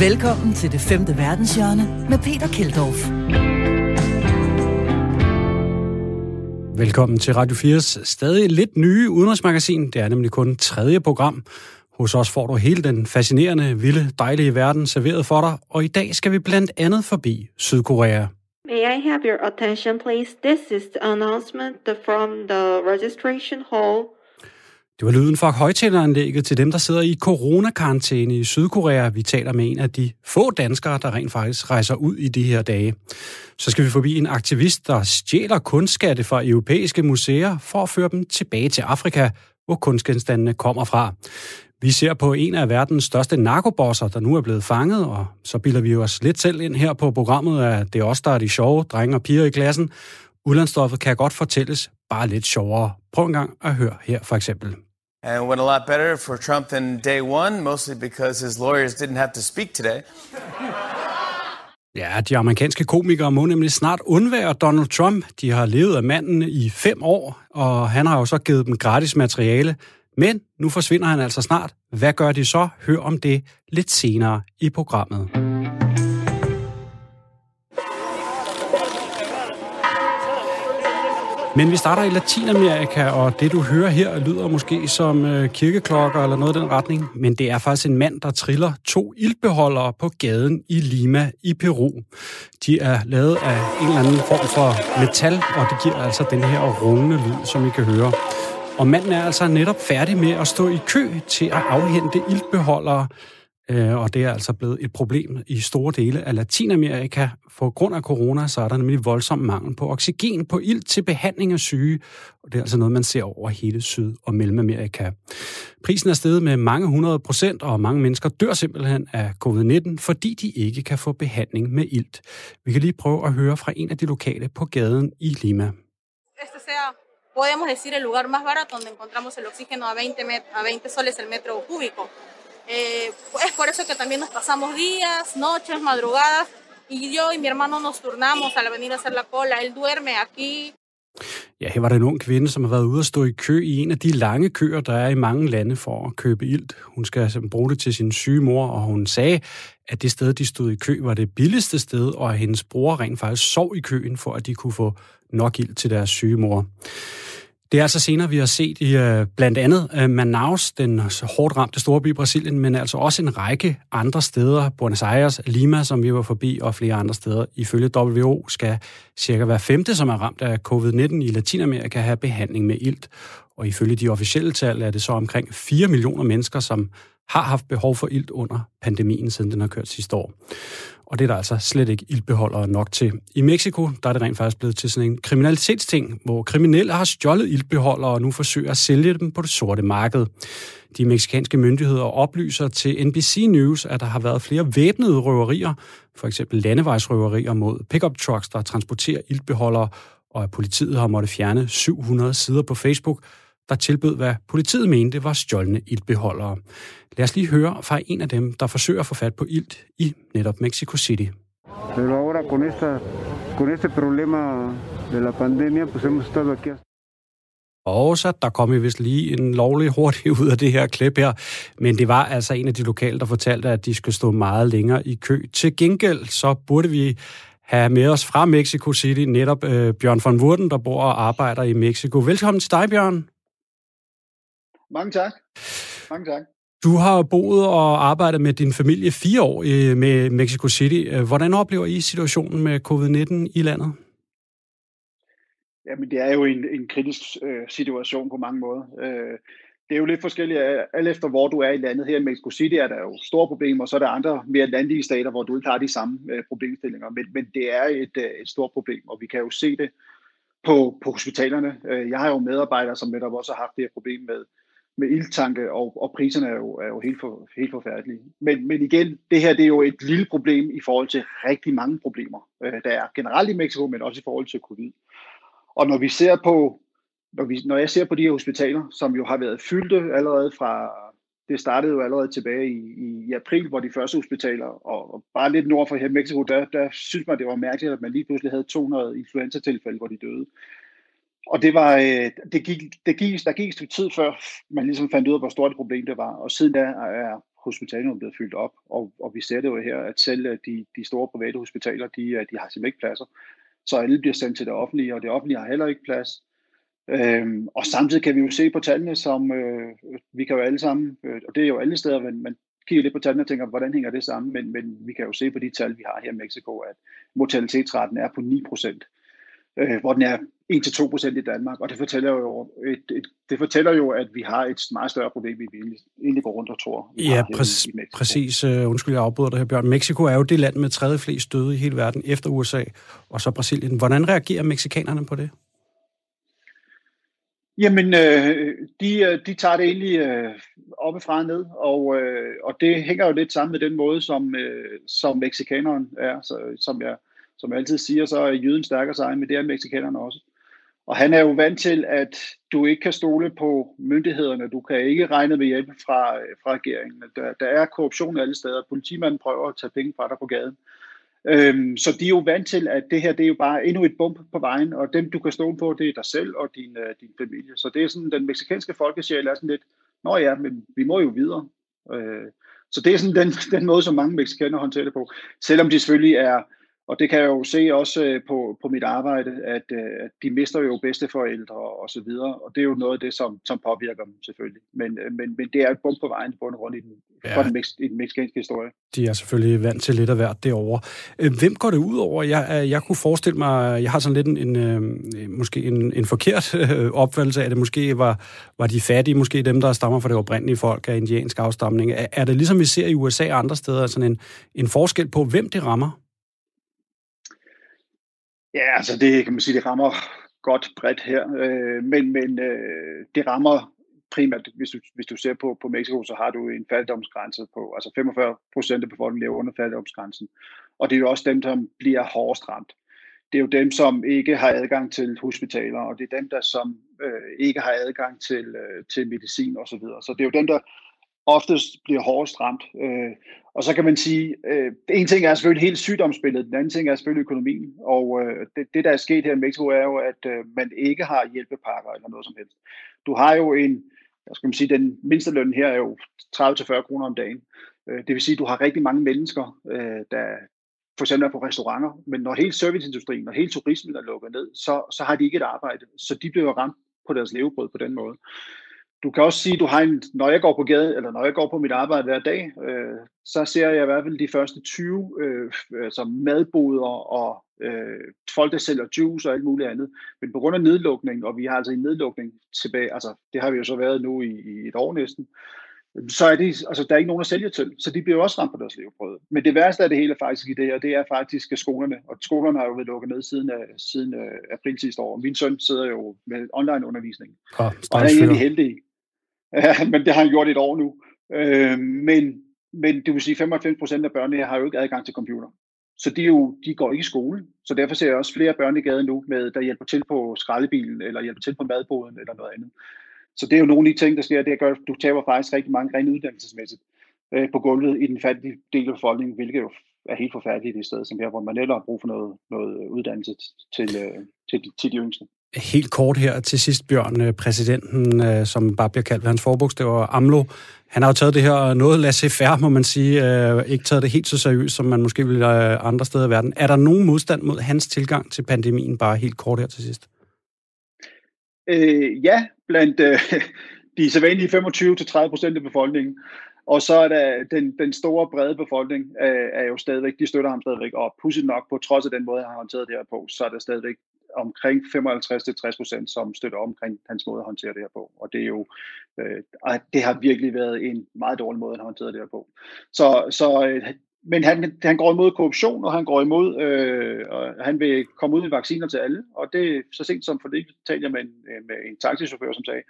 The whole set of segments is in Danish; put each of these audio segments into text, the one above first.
Velkommen til det femte verdenshjørne med Peter Keldorf. Velkommen til Radio 4's stadig lidt nye udenrigsmagasin. Det er nemlig kun tredje program. Hos os får du hele den fascinerende, vilde, dejlige verden serveret for dig, og i dag skal vi blandt andet forbi Sydkorea. May I have your attention, please? This is the announcement from the registration hall. Det var lyden fra højtaleranlægget til dem, der sidder i coronakarantæne i Sydkorea. Vi taler med en af de få danskere, der rent faktisk rejser ud i de her dage. Så skal vi forbi en aktivist, der stjæler kunstskatte fra europæiske museer for at føre dem tilbage til Afrika, hvor kunstgenstandene kommer fra. Vi ser på en af verdens største narkobosser, der nu er blevet fanget, og så bilder vi os lidt selv ind her på programmet, at det er os, der er de sjove drenge og piger i klassen. Udlandsstoffet kan godt fortælles bare lidt sjovere. Prøv en gang at høre her for eksempel. And went a lot better for Trump than day one, mostly because his lawyers didn't have to speak today. Ja, de amerikanske komikere må nemlig snart undvære Donald Trump. De har levet af manden i fem år, og han har jo så givet dem gratis materiale. Men nu forsvinder han altså snart. Hvad gør de så? Hør om det lidt senere i programmet. Men vi starter i Latinamerika, og det du hører her lyder måske som øh, kirkeklokker eller noget i den retning, men det er faktisk en mand, der triller to ildbeholdere på gaden i Lima i Peru. De er lavet af en eller anden form for metal, og det giver altså den her rungende lyd, som I kan høre. Og manden er altså netop færdig med at stå i kø til at afhente ildbeholdere, Øh, og det er altså blevet et problem i store dele af Latinamerika. For grund af corona, så er der nemlig voldsom mangel på oxygen på ild til behandling af syge. Og det er altså noget, man ser over hele Syd- og Mellemamerika. Prisen er steget med mange hundrede procent, og mange mennesker dør simpelthen af covid-19, fordi de ikke kan få behandling med ilt. Vi kan lige prøve at høre fra en af de lokale på gaden i Lima. Podemos decir, el lugar más barato donde encontramos el oxígeno a 20, met a 20 soles el metro cúbico. Eh, es por eso que también nos pasamos días, noches, madrugadas, y yo y mi hermano nos turnamos al venir a hacer la cola. Él duerme aquí. Ja, her var der en ung kvinde, som har været ude at stå i kø i en af de lange køer, der er i mange lande for at købe ilt. Hun skal altså bruge det til sin syge mor, og hun sagde, at det sted, de stod i kø, var det billigste sted, og at hendes bror rent faktisk sov i køen, for at de kunne få nok ild til deres syge mor. Det er altså senere, vi har set i øh, blandt andet øh, Manaus, den hårdt ramte storby i Brasilien, men altså også en række andre steder, Buenos Aires, Lima, som vi var forbi, og flere andre steder. Ifølge WHO skal cirka hver femte, som er ramt af covid-19 i Latinamerika, have behandling med ilt. Og ifølge de officielle tal er det så omkring 4 millioner mennesker, som har haft behov for ilt under pandemien, siden den har kørt sidste år. Og det er der altså slet ikke ildbeholdere nok til. I Mexico der er det rent faktisk blevet til sådan en kriminalitetsting, hvor kriminelle har stjålet ildbeholdere og nu forsøger at sælge dem på det sorte marked. De meksikanske myndigheder oplyser til NBC News, at der har været flere væbnede røverier, for eksempel landevejsrøverier mod pickup trucks, der transporterer ildbeholdere, og at politiet har måttet fjerne 700 sider på Facebook, der tilbød, hvad politiet mente var stjålne ildbeholdere. Lad os lige høre fra en af dem, der forsøger at få fat på ild i netop Mexico City. Pero ahora con, esta, con este problema de la pandemia, pues hemos estado aquí og så der kom vi vist lige en lovlig hurtigt ud af det her klip her. Men det var altså en af de lokale, der fortalte, at de skulle stå meget længere i kø. Til gengæld så burde vi have med os fra Mexico City netop øh, Bjørn von Wurden, der bor og arbejder i Mexico. Velkommen til dig, Bjørn. Mange tak. Mange tak. Du har boet og arbejdet med din familie fire år med Mexico City. Hvordan oplever I situationen med covid-19 i landet? Jamen, det er jo en, en kritisk øh, situation på mange måder. Øh, det er jo lidt forskelligt, alt efter hvor du er i landet. Her i Mexico City er der jo store problemer, og så er der andre mere landlige stater, hvor du ikke har de samme øh, problemstillinger. Men, men det er et, øh, et stort problem, og vi kan jo se det på, på hospitalerne. Øh, jeg har jo medarbejdere, som netop også har haft det her problem med, med ildtanke, og, og priserne er jo, er jo helt, for, helt forfærdelige. Men, men igen, det her det er jo et lille problem i forhold til rigtig mange problemer, øh, der er generelt i Mexico, men også i forhold til covid. Og når vi ser på, når, vi, når jeg ser på de her hospitaler, som jo har været fyldte allerede fra, det startede jo allerede tilbage i, i, i april, hvor de første hospitaler, og, og bare lidt nord for her Mexico, der, der synes man, det var mærkeligt, at man lige pludselig havde 200 influenza-tilfælde, hvor de døde. Og det var, øh, det gik, det gik, der gik et stykke tid før, man ligesom fandt ud af, hvor stort et problem det var. Og siden da er hospitalerne blevet fyldt op, og, og vi ser det jo her, at selv øh, de, de store private hospitaler, de, øh, de har simpelthen ikke pladser. Så alle bliver sendt til det offentlige, og det offentlige har heller ikke plads. Øhm, og samtidig kan vi jo se på tallene, som øh, vi kan jo alle sammen, øh, og det er jo alle steder, men man kigger lidt på tallene og tænker, hvordan hænger det sammen? Men, men vi kan jo se på de tal, vi har her i Mexico, at mortalitetsraten er på 9 procent øh, hvor den er 1-2% i Danmark, og det fortæller jo, et, et, det fortæller jo, at vi har et meget større problem, vi egentlig, går rundt og tror. Ja, præ- i, i præcis. Uh, undskyld, jeg afbryder dig her, Bjørn. Mexico er jo det land med tredje flest døde i hele verden efter USA, og så Brasilien. Hvordan reagerer mexikanerne på det? Jamen, øh, de, øh, de tager det egentlig øh, oppefra og ned, og, øh, og det hænger jo lidt sammen med den måde, som, øh, som mexikaneren er, så, som jeg som jeg altid siger, så er jøden stærkere sig, men det er mexikanerne også. Og han er jo vant til, at du ikke kan stole på myndighederne. Du kan ikke regne med hjælp fra, øh, fra regeringen. Der, der er korruption alle steder. Politimanden prøver at tage penge fra dig på gaden. Øhm, så de er jo vant til, at det her det er jo bare endnu et bump på vejen, og dem du kan stole på, det er dig selv og din, uh, din familie. Så det er sådan, den meksikanske folkesjæl er sådan lidt, nå ja, men vi må jo videre. Øh, så det er sådan den, den måde, som mange meksikanere håndterer det på. Selvom de selvfølgelig er, og det kan jeg jo se også øh, på, på mit arbejde, at, øh, at de mister jo bedsteforældre og så videre, og det er jo noget af det, som, som påvirker dem selvfølgelig. Men, øh, men, men det er et bump på vejen bund rundt i den, ja. for den, i den mexikanske historie. De er selvfølgelig vant til lidt af hvert derovre. Hvem går det ud over? Jeg, jeg kunne forestille mig, jeg har sådan lidt en, en måske en, en forkert opfattelse af det. Måske var, var de fattige, måske dem, der stammer fra det oprindelige folk af indiansk afstamning. Er, er det ligesom vi ser i USA og andre steder, sådan en, en forskel på, hvem det rammer? Ja, altså det kan man sige, det rammer godt bredt her, øh, men, men øh, det rammer primært, hvis du, hvis du ser på, på Mexico, så har du en fattigdomsgrænse på, altså 45 procent af befolkningen lever under fattigdomsgrænsen, og det er jo også dem, som bliver hårdest ramt. Det er jo dem, som ikke har adgang til hospitaler, og det er dem, der som øh, ikke har adgang til, øh, til medicin osv. Så, videre. så det er jo dem, der oftest bliver hårdest ramt. Øh, og så kan man sige, øh, en ting er selvfølgelig helt sygdomsbilledet, den anden ting er selvfølgelig økonomien. Og øh, det, det, der er sket her i Mexico, er jo, at øh, man ikke har hjælpepakker eller noget som helst. Du har jo en, jeg skal man sige, den mindste løn her er jo 30-40 kroner om dagen. Øh, det vil sige, at du har rigtig mange mennesker, øh, der for eksempel er på restauranter, men når hele serviceindustrien og hele turismen er lukket ned, så, så har de ikke et arbejde. Så de bliver ramt på deres levebrød på den måde du kan også sige, du har en, når jeg går på gaden, eller når jeg går på mit arbejde hver dag, øh, så ser jeg i hvert fald de første 20 øh, altså madboder og øh, folk, der sælger juice og alt muligt andet. Men på grund af nedlukning, og vi har altså en nedlukning tilbage, altså det har vi jo så været nu i, i et år næsten, så er det, altså, der er ikke nogen at sælge til, så de bliver jo også ramt på deres levebrød. Men det værste af det hele faktisk i det her, det er faktisk skolerne, og skolerne har jo været lukket ned siden, uh, siden uh, april sidste år. Min søn sidder jo med online undervisning, ja, og han er egentlig heldig. Men det har han gjort et år nu. Øh, men, men det vil sige, at 95 procent af børnene har jo ikke adgang til computer. Så de, jo, de går ikke i skole. Så derfor ser jeg også flere børn i gaden nu, med, der hjælper til på skraldebilen, eller hjælper til på madboden, eller noget andet. Så det er jo nogle af de ting, der sker. Det gør, du taber faktisk rigtig mange rent uddannelsesmæssigt øh, på gulvet i den fattige del af befolkningen, hvilket jo er helt forfærdeligt i stedet som her, hvor man ellers har brug for noget, noget uddannelse til, øh, til, til de yngste. Helt kort her til sidst, Bjørn, øh, præsidenten, øh, som bare bliver kaldt ved hans forbogstaver, AMLO, han har jo taget det her noget laissez-faire, må man sige, øh, ikke taget det helt så seriøst, som man måske ville øh, andre steder i verden. Er der nogen modstand mod hans tilgang til pandemien, bare helt kort her til sidst? Øh, ja, blandt øh, de sædvanlige 25-30 procent af befolkningen. Og så er der den, den store brede befolkning øh, er jo stadigvæk, de støtter ham stadigvæk, og pudsigt nok, på trods af den måde, han har håndteret det her på, så er der stadigvæk omkring 55-60 procent, som støtter omkring hans måde at håndtere det her på. Og det er jo, øh, det har virkelig været en meget dårlig måde at håndtere det her på. Så, så øh, men han, han går imod korruption, og han går imod, øh, og han vil komme ud med vacciner til alle. Og det så sent som for det talte jeg med en, øh, med en taxichauffør, som sagde,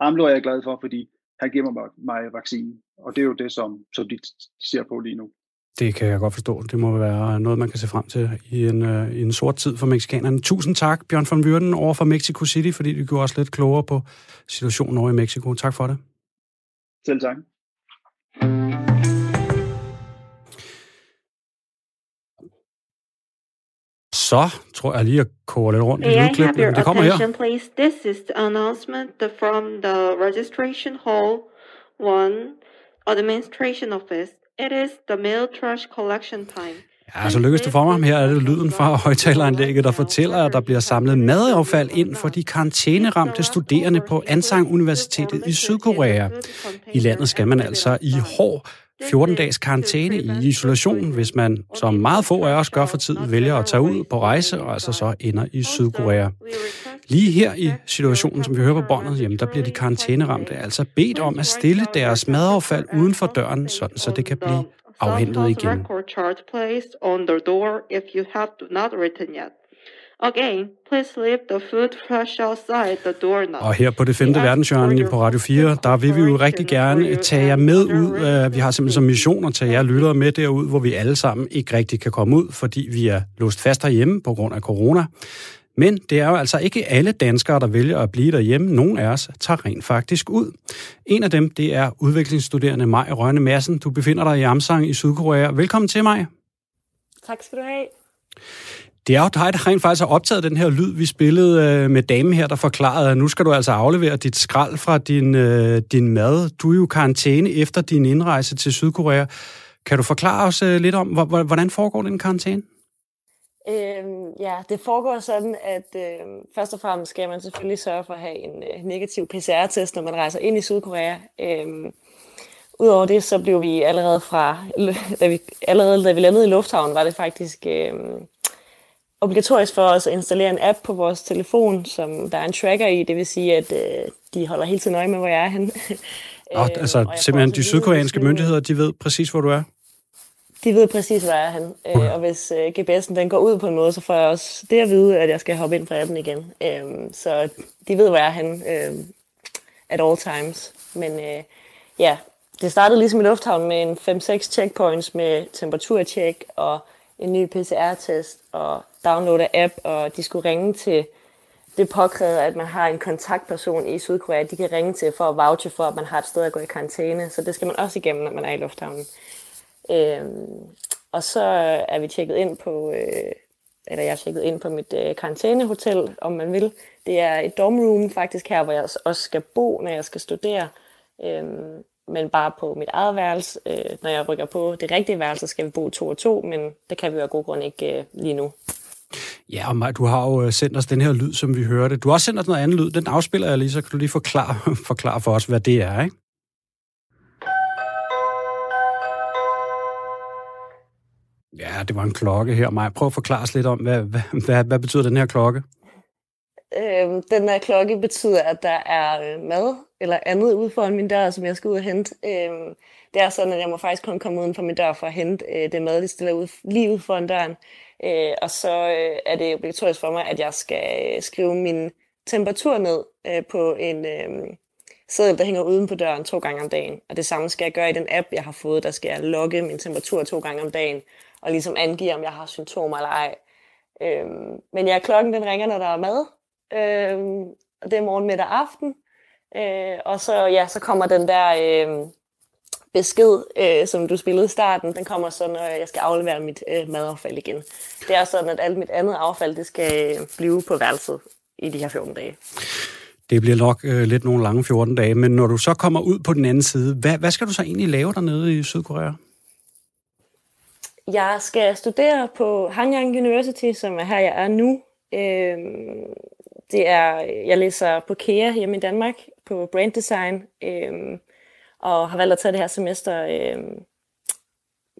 AMLO er jeg glad for, fordi han giver mig, mig vaccinen. Og det er jo det, som, som de ser på lige nu. Det kan jeg godt forstå. Det må være noget, man kan se frem til i en, uh, i en sort tid for mexikanerne. Tusind tak, Bjørn von Würden, over for Mexico City, fordi du gjorde os lidt klogere på situationen over i Mexico. Tak for det. Selv tak. Så tror jeg lige at koge lidt rundt i lydklip. Det kommer her. Please. This is the announcement from the registration hall 1 administration office. It is the mail trash collection time. Ja, så lykkes det for mig. Her er det lyden fra højtaleranlægget, der fortæller, at der bliver samlet madaffald ind for de karantæneramte studerende på Ansang Universitetet i Sydkorea. I landet skal man altså i hård 14-dages karantæne i isolation, hvis man, som meget få af os gør for tid, vælger at tage ud på rejse og altså så ender i Sydkorea. Lige her i situationen, som vi hører på båndet, jamen, der bliver de karantæneramte altså bedt om at stille deres madaffald uden for døren, sådan så det kan blive afhentet igen. door. Again, please leave the food fresh outside the doorknob. Og her på det femte verdenshjørne på Radio 4, der vil vi jo rigtig gerne tage jer med ud. Øh, Vi har simpelthen som mission at tage jer lyttere med derud, hvor vi alle sammen ikke rigtig kan komme ud, fordi vi er låst fast herhjemme på grund af corona. Men det er jo altså ikke alle danskere, der vælger at blive derhjemme. Nogle af os tager rent faktisk ud. En af dem, det er udviklingsstuderende Maj Rønne Madsen. Du befinder dig i Amsang i Sydkorea. Velkommen til mig. Tak skal du have. Det er jo dig, der rent faktisk har optaget den her lyd, vi spillede øh, med damen her, der forklarede, at nu skal du altså aflevere dit skrald fra din, øh, din mad. Du er jo i karantæne efter din indrejse til Sydkorea. Kan du forklare os øh, lidt om, hvor- hvor- hvordan foregår den karantæne? Øhm, ja, det foregår sådan, at øhm, først og fremmest skal man selvfølgelig sørge for at have en øh, negativ PCR-test, når man rejser ind i Sydkorea. Øhm, Udover det, så blev vi allerede fra, da vi, allerede da vi landede i lufthavnen, var det faktisk øhm, obligatorisk for os at installere en app på vores telefon, som der er en tracker i. Det vil sige, at øh, de holder hele tiden øje med, hvor jeg er henne. Og, Øhm, altså, simpelthen de sydkoreanske myndigheder, de ved præcis, hvor du er. De ved præcis, hvor er henne. Øh, og hvis øh, GPS'en den går ud på en måde, så får jeg også det at vide, at jeg skal hoppe ind på appen igen. Øhm, så de ved, hvor er henne øhm, at all times. Men øh, ja, det startede ligesom i lufthavnen med en 5-6 checkpoints med temperaturtjek og en ny PCR-test og downloade app, og de skulle ringe til det påkræver, at man har en kontaktperson i Sydkorea, de kan ringe til for at vouche for, at man har et sted at gå i karantæne. Så det skal man også igennem, når man er i lufthavnen. Øhm, og så er vi tjekket ind på, øh, eller jeg er tjekket ind på mit øh, karantænehotel, om man vil. Det er et dormroom faktisk her, hvor jeg også skal bo, når jeg skal studere. Øhm, men bare på mit eget værelse. Øh, når jeg rykker på det rigtige værelse, skal vi bo to og to, men det kan vi jo af god grund ikke øh, lige nu. Ja, og Maj, du har jo øh, sendt os den her lyd, som vi hørte. Du har også sendt os noget andet lyd. Den afspiller jeg lige, så kan du lige forklare, forklare for os, hvad det er, ikke? Ja, det var en klokke her, Maja, Prøv at forklare os lidt om, hvad, hvad, hvad, hvad betyder den her klokke? Øhm, den her klokke betyder, at der er øh, mad eller andet ude foran min dør, som jeg skal ud og hente. Øhm, det er sådan, at jeg må faktisk kun komme uden for min dør for at hente øh, det mad, de stiller ud, lige ud foran døren. Øh, og så øh, er det obligatorisk for mig, at jeg skal øh, skrive min temperatur ned øh, på en øh, seddel, der hænger uden på døren to gange om dagen. Og det samme skal jeg gøre i den app, jeg har fået. Der skal jeg logge min temperatur to gange om dagen, og ligesom angive, om jeg har symptomer eller ej. Øhm, men ja, klokken den ringer, når der er mad. Øhm, og det er morgen, middag, aften. Øh, og så, ja, så kommer den der øh, besked, øh, som du spillede i starten, den kommer så, når jeg skal aflevere mit øh, madaffald igen. Det er sådan, at alt mit andet affald, det skal øh, blive på værelset i de her 14 dage. Det bliver nok øh, lidt nogle lange 14 dage, men når du så kommer ud på den anden side, hvad, hvad skal du så egentlig lave dernede i Sydkorea? Jeg skal studere på Hanyang University, som er her, jeg er nu. Øhm, det er, jeg læser på KEA hjemme i Danmark på brand design, øhm, og har valgt at tage det her semester øhm,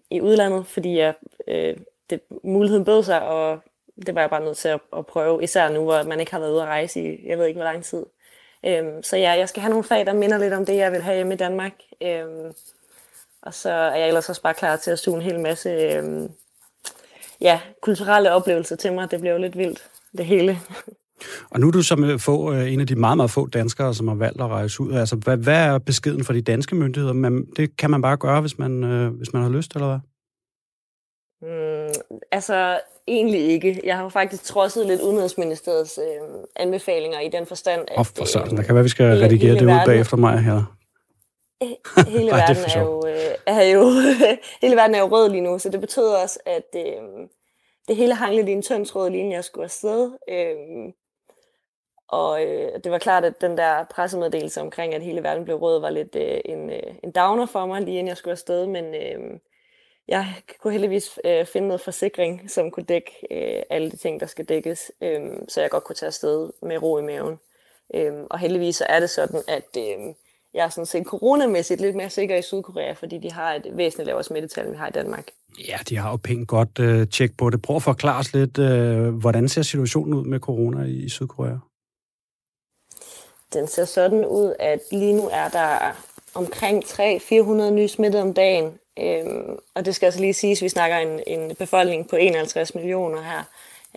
i udlandet, fordi jeg, øh, det, muligheden bød sig, og det var jeg bare nødt til at, at prøve, især nu, hvor man ikke har været ude at rejse i, jeg ved ikke, hvor lang tid. Øhm, så ja, jeg skal have nogle fag, der minder lidt om det, jeg vil have hjemme i Danmark. Øhm, og så er jeg ellers også bare klar til at suge en hel masse øhm, ja, kulturelle oplevelser til mig. Det bliver jo lidt vildt, det hele. Og nu er du som få, øh, en af de meget, meget få danskere, som har valgt at rejse ud. Altså, hvad, hvad er beskeden fra de danske myndigheder? Men det kan man bare gøre, hvis man, øh, hvis man har lyst, eller hvad? Mm, altså, egentlig ikke. Jeg har faktisk trodset lidt Udenrigsministeriets øh, anbefalinger i den forstand, at Åh, for sådan. øh, Der kan være, vi skal redigere det ud bagefter mig her. hele Ej, er verden for er, jo, øh, er jo hele verden er jo rød lige nu, så det betød også, at øh, det hele hang lidt i en tynd tråd, lige inden jeg skulle afsted. Øh, Og øh, det var klart, at den der pressemeddelelse omkring, at hele verden blev rød, var lidt øh, en, øh, en downer for mig, lige inden jeg skulle afsted. Men øh, jeg kunne heldigvis øh, finde noget forsikring, som kunne dække øh, alle de ting, der skal dækkes, øh, så jeg godt kunne tage afsted med ro i maven. Øh, og heldigvis så er det sådan, at øh, jeg er sådan set coronamæssigt lidt mere sikker i Sydkorea, fordi de har et væsentligt lavere smittetal, end vi har i Danmark. Ja, de har jo pænt godt øh, tjek på det. Prøv at forklare os lidt, øh, hvordan ser situationen ud med corona i, i Sydkorea? Den ser sådan ud, at lige nu er der omkring 300-400 nye smittede om dagen. Øhm, og det skal altså lige siges, at vi snakker en, en befolkning på 51 millioner her,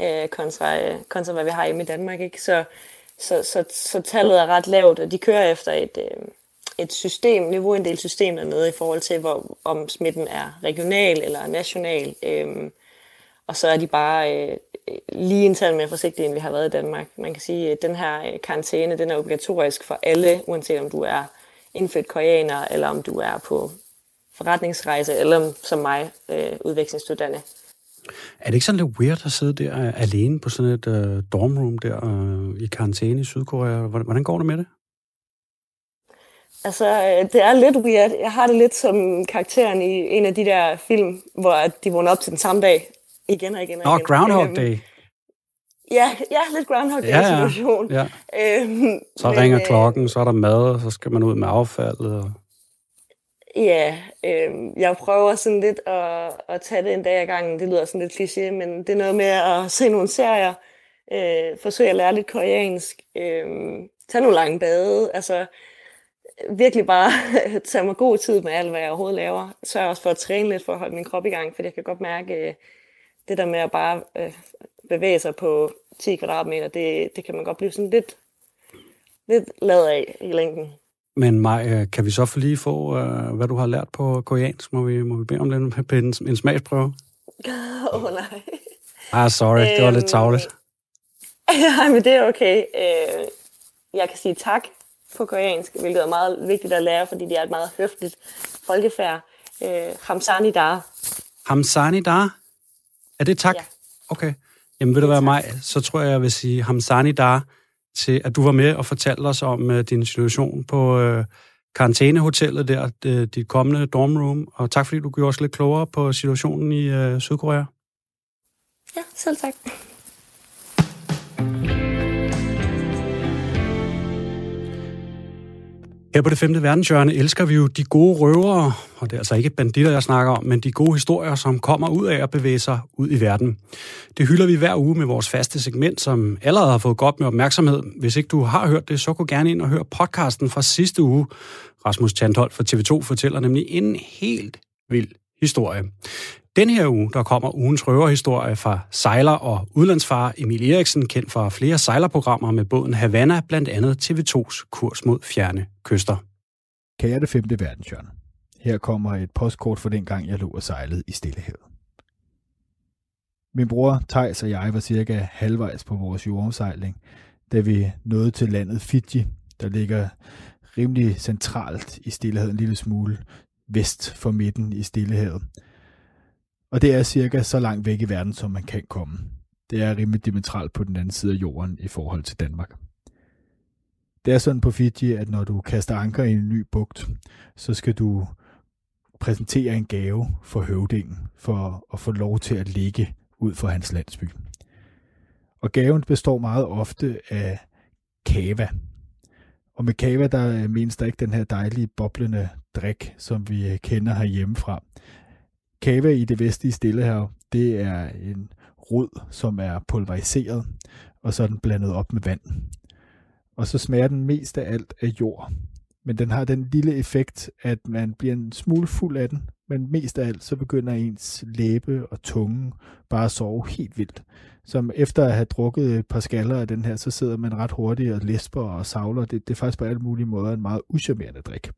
øh, kontra, øh, kontra hvad vi har hjemme i Danmark. Ikke? Så, så, så, så tallet er ret lavt, og de kører efter et, øh, et system, niveauinddelt system dernede i forhold til, hvor, om smitten er regional eller national. Øhm, og så er de bare øh, lige en tal mere forsigtige, end vi har været i Danmark. Man kan sige, at den her øh, karantæne, den er obligatorisk for alle, uanset om du er indfødt koreaner, eller om du er på forretningsrejse, eller som mig, øh, udvekslingsstuderende. Er det ikke sådan lidt weird at sidde der alene på sådan et øh, dormroom der øh, i karantæne i Sydkorea? Hvordan går det med det? Altså, det er lidt weird. Jeg har det lidt som karakteren i en af de der film, hvor de vågner op til den samme dag, igen og igen og igen. Nå, Groundhog øhm, Day. Ja, ja, lidt Groundhog Day-situation. Ja, ja. Øhm, så men, ringer øh, klokken, så er der mad, og så skal man ud med affaldet. Og... Ja, øh, jeg prøver sådan lidt at, at tage det en dag ad gangen. Det lyder sådan lidt kliché, men det er noget med at se nogle serier, øh, forsøge at lære lidt koreansk, øh, tage nogle lange bade, altså virkelig bare tage mig god tid med alt, hvad jeg overhovedet laver. Sørg også for at træne lidt for at holde min krop i gang, for jeg kan godt mærke, øh, det der med at bare øh, bevæge sig på 10 kvadratmeter, det, det kan man godt blive sådan lidt, lidt lavet af i længden. Men Maj, øh, kan vi så for lige få, hvad du har lært på koreansk? Må vi, må vi bede om det på en, en smagsprøve? Åh, oh, nej. Ah, sorry, det var lidt tavligt. Ja, men det er okay. Uh, jeg kan sige tak på koreansk, hvilket er meget vigtigt at lære, fordi det er et meget høfligt folkefærd. Uh, hamsani da. Hamsani da? Er det tak? Ja. Okay. Jamen, vil du være mig, så tror jeg, jeg vil sige Hamsani Dar til, at du var med og fortalte os om uh, din situation på uh, karantænehotellet der, uh, dit kommende dormroom, og tak fordi du gjorde os lidt klogere på situationen i uh, Sydkorea. Ja, selv tak. Her på det femte verdenshjørne elsker vi jo de gode røvere, og det er altså ikke banditter, jeg snakker om, men de gode historier, som kommer ud af at bevæge sig ud i verden. Det hylder vi hver uge med vores faste segment, som allerede har fået godt med opmærksomhed. Hvis ikke du har hørt det, så gå gerne ind og hør podcasten fra sidste uge. Rasmus Tandholt fra TV2 fortæller nemlig en helt vild historie. Den her uge, der kommer ugens røverhistorie fra sejler og udlandsfar Emil Eriksen, kendt fra flere sejlerprogrammer med båden Havana, blandt andet TV2's kurs mod fjerne kyster. Kære det femte verdenshjørne. Her kommer et postkort for den gang, jeg lå og sejlede i Stillehavet. Min bror Tejs og jeg var cirka halvvejs på vores jordomsejling, da vi nåede til landet Fiji, der ligger rimelig centralt i Stillehavet, en lille smule vest for midten i Stillehavet. Og det er cirka så langt væk i verden, som man kan komme. Det er rimelig dimensionalt på den anden side af jorden i forhold til Danmark. Det er sådan på Fiji, at når du kaster anker i en ny bugt, så skal du præsentere en gave for høvdingen, for at få lov til at ligge ud for hans landsby. Og gaven består meget ofte af kava. Og med kava, der menes der ikke den her dejlige, boblende drik, som vi kender herhjemmefra. Kava i det vestlige Stillehav, det er en rod, som er pulveriseret, og så er den blandet op med vand. Og så smager den mest af alt af jord. Men den har den lille effekt, at man bliver en smule fuld af den, men mest af alt så begynder ens læbe og tunge bare at sove helt vildt. Som efter at have drukket et par skaller af den her, så sidder man ret hurtigt og lesber og savler. Det, det er faktisk på alle mulige måder en meget uschammerende drik.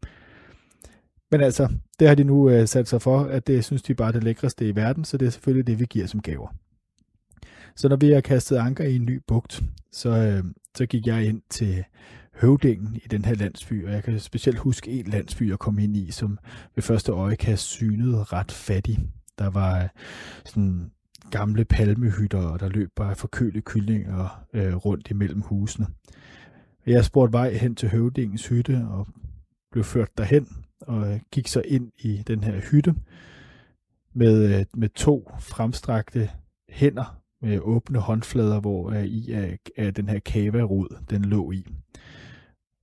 Men altså, det har de nu øh, sat sig for, at det synes de bare er det lækreste i verden, så det er selvfølgelig det, vi giver som gaver. Så når vi har kastet anker i en ny bugt, så, øh, så gik jeg ind til høvdingen i den her landsby, og jeg kan specielt huske en landsby, jeg kom ind i, som ved første øjekast synede ret fattig. Der var øh, sådan gamle palmehytter, og der løb bare forkølet kyllinger øh, rundt imellem husene. Jeg spurgte vej hen til høvdingens hytte og blev ført derhen og øh, gik så ind i den her hytte med, øh, med to fremstrakte hænder med åbne håndflader, hvor øh, i er, er den her kava-rod, den lå i.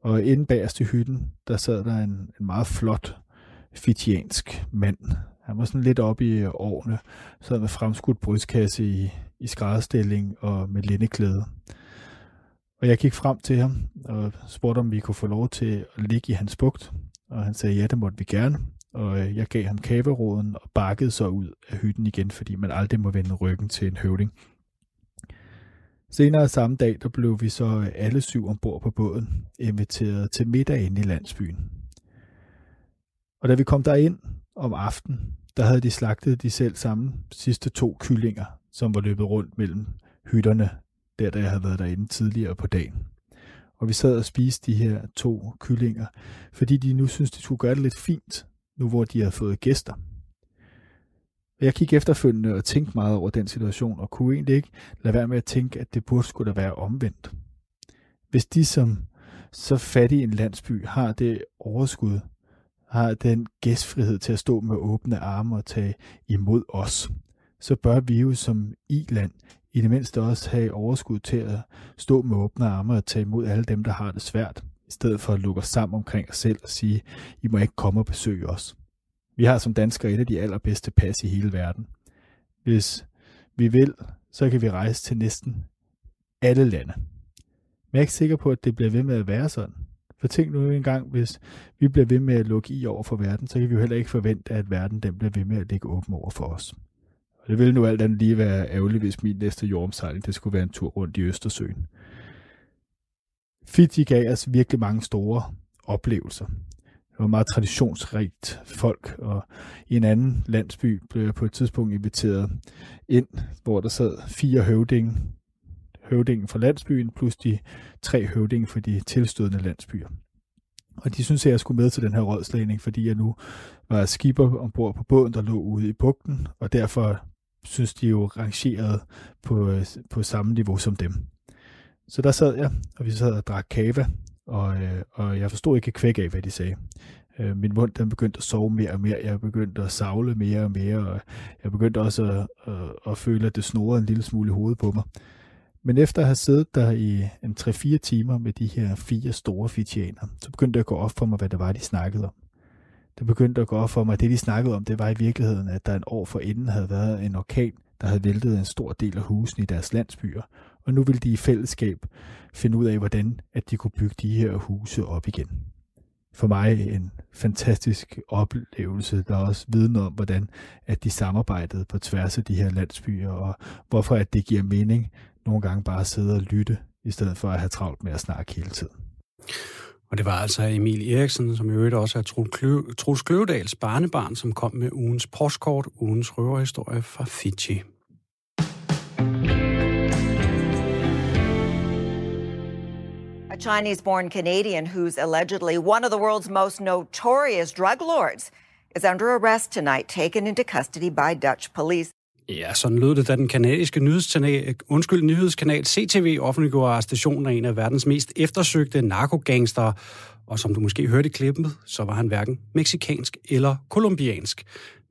Og inde bagerst i hytten, der sad der en, en meget flot fitiansk mand. Han var sådan lidt oppe i årene, sad med fremskudt brystkasse i, i skrædderstilling og med lindeklæde. Og jeg gik frem til ham og spurgte, om vi kunne få lov til at ligge i hans bugt. Og han sagde, ja, det måtte vi gerne. Og øh, jeg gav ham kaveråden og bakkede så ud af hytten igen, fordi man aldrig må vende ryggen til en høvding. Senere samme dag, der blev vi så øh, alle syv ombord på båden inviteret til middag inde i landsbyen. Og da vi kom derind om aftenen, der havde de slagtet de selv samme sidste to kyllinger, som var løbet rundt mellem hytterne, der da jeg havde været derinde tidligere på dagen. Og vi sad og spiste de her to kyllinger, fordi de nu synes, de skulle gøre det lidt fint, nu hvor de havde fået gæster. Og jeg kiggede efterfølgende og tænkte meget over den situation, og kunne egentlig ikke lade være med at tænke, at det burde skulle da være omvendt. Hvis de som så fattige en landsby har det overskud, har den gæstfrihed til at stå med åbne arme og tage imod os, så bør vi jo som i-land i det mindste også have overskud til at stå med åbne arme og tage imod alle dem, der har det svært, i stedet for at lukke os sammen omkring os selv og sige, I må ikke komme og besøge os. Vi har som danskere et af de allerbedste pas i hele verden. Hvis vi vil, så kan vi rejse til næsten alle lande. Men jeg er ikke sikker på, at det bliver ved med at være sådan. For tænk nu engang, hvis vi bliver ved med at lukke i over for verden, så kan vi jo heller ikke forvente, at verden den bliver ved med at ligge åben over for os. Og det ville nu alt andet lige være ærgerligt, hvis min næste jordomsejling, det skulle være en tur rundt i Østersøen. Fiji gav os virkelig mange store oplevelser. Det var meget traditionsrigt folk, og i en anden landsby blev jeg på et tidspunkt inviteret ind, hvor der sad fire høvdinge, høvdingen fra landsbyen, plus de tre høvdinge fra de tilstødende landsbyer. Og de synes, at jeg skulle med til den her rådslagning, fordi jeg nu var skipper ombord på båden, der lå ude i bugten, og derfor synes de jo rangeret på, øh, på samme niveau som dem. Så der sad jeg, og vi sad og drak kava, og, øh, og jeg forstod ikke kvæk af, hvad de sagde. Øh, min mund den begyndte at sove mere og mere, jeg begyndte at savle mere og mere, og jeg begyndte også at, at, at føle, at det snorede en lille smule i hovedet på mig. Men efter at have siddet der i en 3-4 timer med de her fire store fitianer, så begyndte det at gå op for mig, hvad det var, de snakkede om. Det begyndte at gå op for mig, at det de snakkede om, det var i virkeligheden, at der en år for inden havde været en orkan, der havde væltet en stor del af husene i deres landsbyer, og nu ville de i fællesskab finde ud af, hvordan at de kunne bygge de her huse op igen. For mig en fantastisk oplevelse, der også viden om, hvordan at de samarbejdede på tværs af de her landsbyer, og hvorfor at det giver mening nogle gange bare at sidde og lytte, i stedet for at have travlt med at snakke hele tiden. Og det var altså Emil Eriksen, som i øvrigt også er Truls Kløvedals barnebarn, som kom med ugens postkort, ugens røverhistorie fra Fiji. A Chinese born Canadian who's allegedly one of the world's most notorious drug lords is under arrest tonight, taken into custody by Dutch police. Ja, sådan lød det, da den kanadiske nyhedskanal, undskyld, nyhedskanal CTV offentliggjorde arrestationen af en af verdens mest eftersøgte narkogangster. Og som du måske hørte i klippet, så var han hverken meksikansk eller kolumbiansk,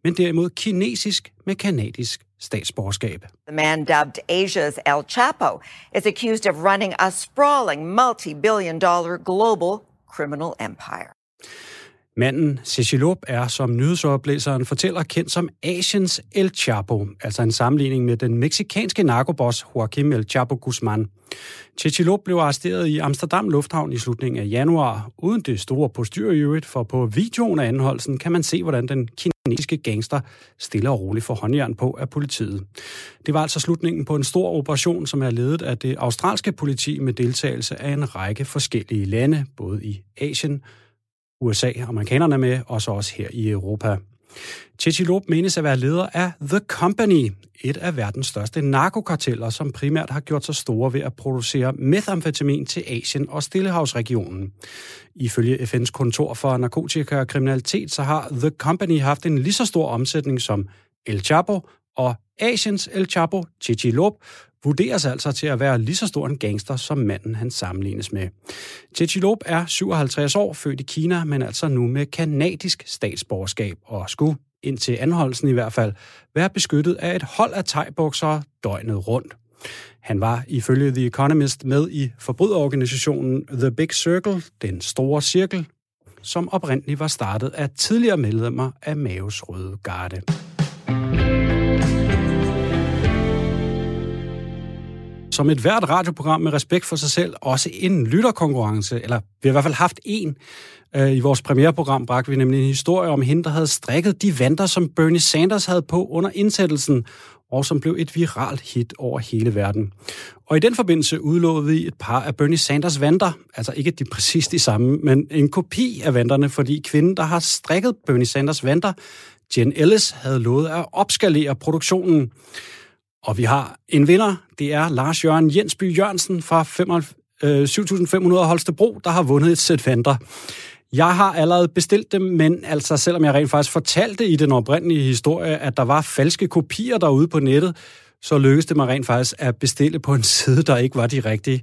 men derimod kinesisk med kanadisk statsborgerskab. The man dubbed Asia's El Chapo is accused of running a sprawling multi-billion dollar global criminal empire. Manden Cecilop er, som nyhedsoplæseren fortæller, kendt som Asiens El Chapo, altså en sammenligning med den meksikanske narkoboss Joaquim El Chapo Guzman. Cecilop blev arresteret i Amsterdam Lufthavn i slutningen af januar, uden det store postyr i øvrigt, for på videoen af anholdelsen kan man se, hvordan den kinesiske gangster stille og roligt får håndjern på af politiet. Det var altså slutningen på en stor operation, som er ledet af det australske politi med deltagelse af en række forskellige lande, både i Asien, USA, amerikanerne med, og så også her i Europa. Chichilop menes at være leder af The Company, et af verdens største narkokarteller, som primært har gjort sig store ved at producere methamfetamin til Asien og Stillehavsregionen. Ifølge FN's kontor for narkotika og kriminalitet, så har The Company haft en lige så stor omsætning som El Chapo Og Asiens El Chapo, Chichi Lob, vurderes altså til at være lige så stor en gangster, som manden han sammenlignes med. Chichi Lop er 57 år, født i Kina, men altså nu med kanadisk statsborgerskab, og skulle, indtil anholdelsen i hvert fald, være beskyttet af et hold af tegbukser døgnet rundt. Han var ifølge The Economist med i forbryderorganisationen The Big Circle, den store cirkel, som oprindeligt var startet af tidligere medlemmer af Maos Røde Garde. Som et hvert radioprogram med respekt for sig selv, også en lytterkonkurrence, eller vi har i hvert fald haft en. Øh, I vores premiereprogram bragte vi nemlig en historie om hende, der havde strikket de vanter, som Bernie Sanders havde på under indsættelsen, og som blev et viralt hit over hele verden. Og i den forbindelse udlovede vi et par af Bernie Sanders vanter, altså ikke de præcis de samme, men en kopi af vanterne, fordi kvinden, der har strikket Bernie Sanders vanter, Jen Ellis, havde lovet at opskalere produktionen. Og vi har en vinder, det er Lars Jørgen Jensby Jørgensen fra 7500 øh, Holstebro, der har vundet et sæt vanter. Jeg har allerede bestilt dem, men altså selvom jeg rent faktisk fortalte i den oprindelige historie, at der var falske kopier derude på nettet, så lykkedes det mig rent faktisk at bestille på en side, der ikke var de rigtige.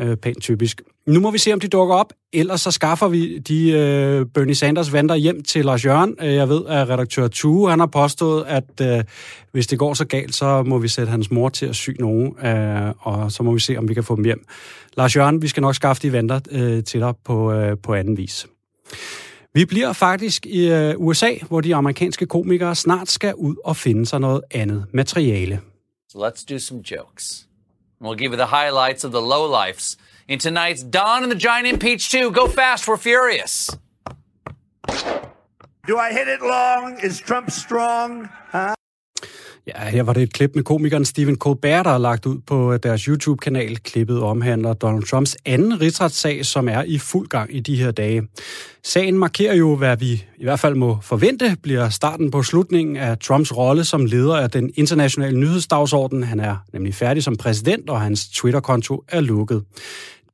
Øh, pænt typisk. Nu må vi se, om de dukker op. Ellers så skaffer vi de øh, Bernie Sanders vanter hjem til Lars Jørgen. Øh, jeg ved, at redaktør Tue, han har påstået, at øh, hvis det går så galt, så må vi sætte hans mor til at sy nogen, øh, og så må vi se, om vi kan få dem hjem. Lars Jørgen, vi skal nok skaffe de vanter øh, til dig på, øh, på anden vis. Vi bliver faktisk i øh, USA, hvor de amerikanske komikere snart skal ud og finde sig noget andet materiale. So let's do some jokes. We'll give you the highlights of the lowlifes in tonight's Don and the Giant Impeach 2. Go fast, we're furious. Do I hit it long? Is Trump strong? Huh? Ja, her var det et klip med komikeren Stephen Colbert, der har lagt ud på øh, deres YouTube-kanal. Klippet omhandler Donald Trumps anden rigsretssag, som er i fuld gang i de her dage. Sagen markerer jo, hvad vi i hvert fald må forvente, bliver starten på slutningen af Trumps rolle som leder af den internationale nyhedsdagsorden. Han er nemlig færdig som præsident, og hans Twitter-konto er lukket.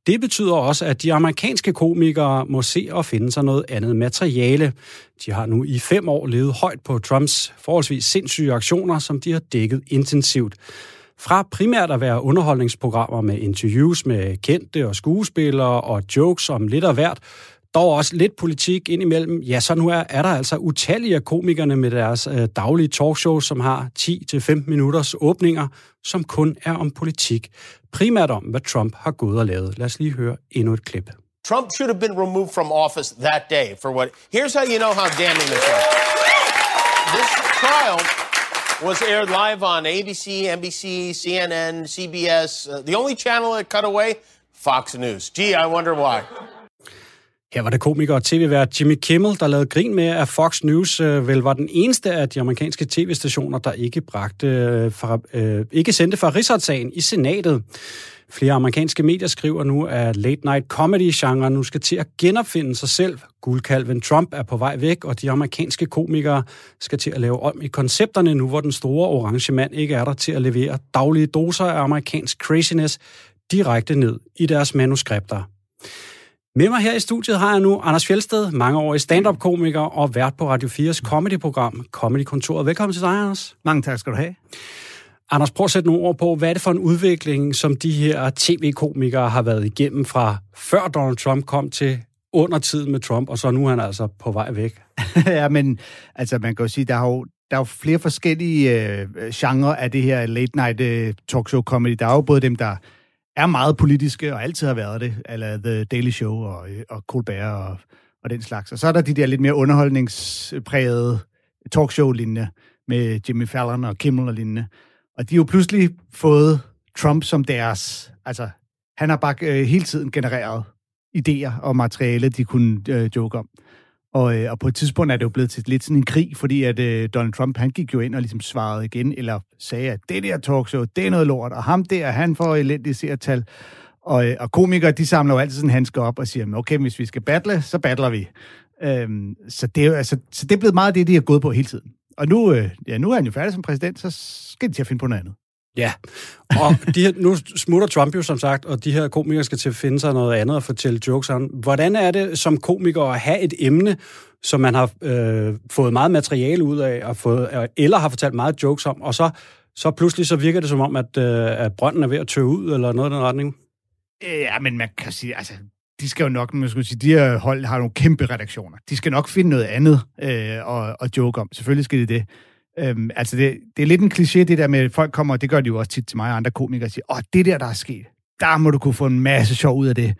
Det betyder også, at de amerikanske komikere må se og finde sig noget andet materiale. De har nu i fem år levet højt på Trumps forholdsvis sindssyge aktioner, som de har dækket intensivt. Fra primært at være underholdningsprogrammer med interviews med kendte og skuespillere og jokes om lidt af hvert, dog også lidt politik indimellem. Ja, så nu er, er der altså utallige af komikerne med deres øh, daglige talkshow, som har 10-15 minutters åbninger, som kun er om politik. Primært om, hvad Trump har gået og lavet. Lad os lige høre endnu et klip. Trump should have been removed from office that day for what... Here's how you know how damning this is. This trial was aired live on ABC, NBC, CNN, CBS. Uh, the only channel that cut away, Fox News. Gee, I wonder why. Her var det komiker og tv-vært Jimmy Kimmel, der lavede grin med, at Fox News øh, vel var den eneste af de amerikanske tv-stationer, der ikke, bragte, øh, fra, øh, ikke sendte fra rigsretssagen i senatet. Flere amerikanske medier skriver nu, at late-night comedy-genren nu skal til at genopfinde sig selv. Guldkalven Trump er på vej væk, og de amerikanske komikere skal til at lave om i koncepterne nu, hvor den store orange mand ikke er der til at levere daglige doser af amerikansk craziness direkte ned i deres manuskripter. Med mig her i studiet har jeg nu Anders Fjelsted, mange år i stand-up-komiker og vært på Radio 4's comedy-program Comedy-kontoret. Velkommen til dig, Anders. Mange tak skal du have. Anders, prøv at sætte nogle ord på, hvad er det for en udvikling, som de her tv-komikere har været igennem fra før Donald Trump kom til under tiden med Trump, og så nu er han altså på vej væk. ja, men altså man kan jo sige, der er jo, der er jo flere forskellige øh, genrer af det her late night øh, talkshow comedy. Der er jo både dem, der er meget politiske, og altid har været det, eller The Daily Show og, øh, og Colbert og, og den slags. Og så er der de der lidt mere underholdningsprægede talkshow-lignende med Jimmy Fallon og Kimmel og lignende. Og de har jo pludselig fået Trump som deres... Altså, han har bare øh, hele tiden genereret idéer og materiale, de kunne øh, joke om. Og, øh, og på et tidspunkt er det jo blevet til lidt sådan en krig, fordi at øh, Donald Trump, han gik jo ind og ligesom svarede igen, eller sagde, at det der talkshow, det er noget lort, og ham der, han får elendige seertal. Og, øh, og komikere, de samler jo altid sådan handsker op og siger, okay, hvis vi skal battle, så battler vi. Øhm, så, det er jo, altså, så det er blevet meget det, de har gået på hele tiden. Og nu, øh, ja, nu er han jo færdig som præsident, så skal de til at finde på noget andet. Ja, og de her, nu smutter Trump jo som sagt, og de her komikere skal til at finde sig noget andet og fortælle jokes om. Hvordan er det som komiker at have et emne, som man har øh, fået meget materiale ud af, og fået, eller har fortalt meget jokes om, og så, så pludselig så virker det som om, at, øh, at brønden er ved at tøve ud, eller noget i den retning? Ja, men man kan sige, altså, de skal jo nok, man skal sige, de her hold har nogle kæmpe redaktioner. De skal nok finde noget andet øh, at, at joke om. Selvfølgelig skal de det. Øhm, altså, det, det er lidt en kliché, det der med, at folk kommer, og det gør de jo også tit til mig og andre komikere, og siger, åh, det der, der er sket, der må du kunne få en masse sjov ud af det.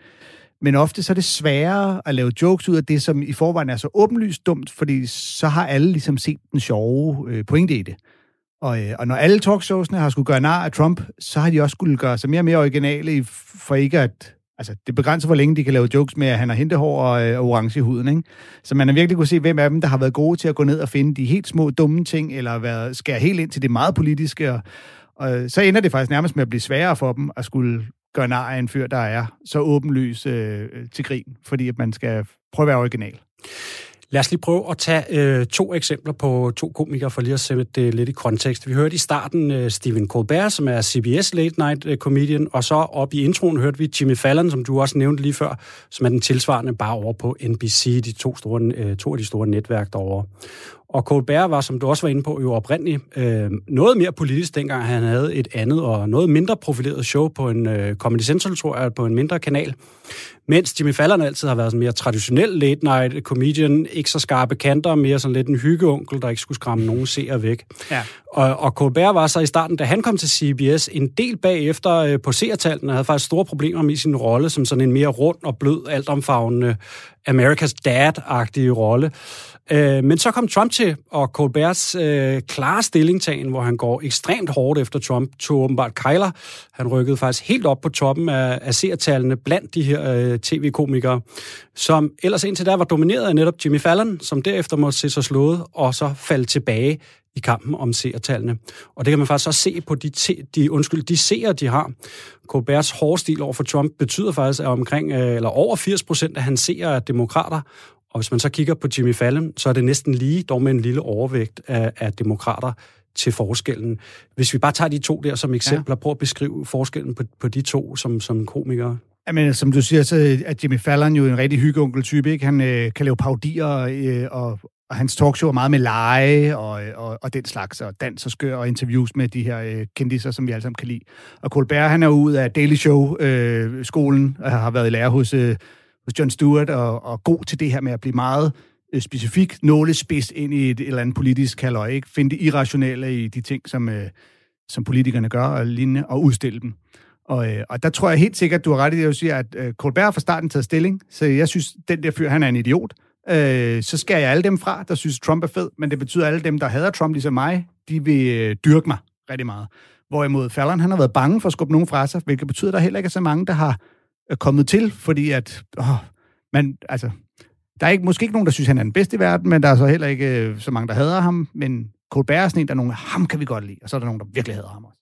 Men ofte så er det sværere at lave jokes ud af det, som i forvejen er så åbenlyst dumt, fordi så har alle ligesom set den sjove øh, pointe i det. Og, øh, og når alle talkshowsene har skulle gøre nar af Trump, så har de også skulle gøre sig mere og mere originale for ikke at... Altså, det begrænser, hvor længe de kan lave jokes med, at han har hentehår og, øh, og orange i huden, ikke? Så man har virkelig kunne se, hvem af dem, der har været gode til at gå ned og finde de helt små, dumme ting, eller været, skære helt ind til det meget politiske. Og, og øh, så ender det faktisk nærmest med at blive sværere for dem at skulle gøre nar af en fyr, der er så åbenlys øh, til grin, fordi at man skal prøve at være original. Lad os lige prøve at tage øh, to eksempler på to komikere, for lige at sætte det lidt i kontekst. Vi hørte i starten øh, Stephen Colbert, som er CBS Late Night øh, Comedian, og så op i introen hørte vi Jimmy Fallon, som du også nævnte lige før, som er den tilsvarende bare over på NBC, de to, store, øh, to af de store netværk derovre. Og Colbert var, som du også var inde på, jo oprindeligt øh, noget mere politisk, dengang han havde et andet og noget mindre profileret show på en øh, Comedy Central, tror jeg, på en mindre kanal. Mens Jimmy Fallon altid har været sådan mere traditionel late night comedian, ikke så skarpe kanter, mere sådan lidt en hyggeonkel, der ikke skulle skræmme nogen seere væk. Ja. Og, og Colbert var så i starten, da han kom til CBS, en del bagefter øh, på seertallene, havde faktisk store problemer med sin rolle som sådan en mere rund og blød, altomfavnende America's Dad-agtige rolle. Øh, men så kom Trump til, og Colberts øh, klare stillingtagen, hvor han går ekstremt hårdt efter Trump, tog åbenbart kejler. Han rykkede faktisk helt op på toppen af, af seertallene blandt de her øh, tv-komikere, som ellers indtil da var domineret af netop Jimmy Fallon, som derefter måtte se sig slået, og så falde tilbage i kampen om seertallene. Og det kan man faktisk også se på de, te, de, undskyld, de seere, de har. Colberts hårde stil over for Trump betyder faktisk, at omkring, øh, eller over 80 procent af hans seere er demokrater, og hvis man så kigger på Jimmy Fallon, så er det næsten lige, dog med en lille overvægt af, af demokrater til forskellen. Hvis vi bare tager de to der som eksempler, ja. prøv at beskrive forskellen på, på de to som, som komikere. Jamen, som du siger, så er Jimmy Fallon jo en rigtig hyggeonkel-type, ikke? Han øh, kan lave paudier, øh, og, og hans talkshow er meget med lege og, og, og den slags, og dans og skør og interviews med de her øh, kendiser, som vi alle sammen kan lide. Og Colbert, han er ud af Daily Show-skolen, øh, og har været i lære hos, øh, hos John Stewart, og, og god til det her med at blive meget øh, specifik, nålespids ind i et, et eller andet politisk halløj, ikke? Finde det irrationelle i de ting, som, øh, som politikerne gør, og lignende, og udstille dem. Og, øh, og der tror jeg helt sikkert, du har ret i det, at siger, at øh, Colbert fra starten taget stilling, så jeg synes, den der fyr, han er en idiot. Øh, så skal jeg alle dem fra, der synes, Trump er fed, men det betyder, at alle dem, der hader Trump ligesom mig, de vil øh, dyrke mig rigtig meget. Hvorimod Fallon, han har været bange for at skubbe nogen fra sig, hvilket betyder, at der heller ikke er så mange, der har øh, kommet til, fordi at, åh, man, altså, der er ikke, måske ikke nogen, der synes, han er den bedste i verden, men der er så heller ikke øh, så mange, der hader ham, men Colbert er sådan en, der er nogen, ham kan vi godt lide, og så er der nogen, der virkelig hader ham også.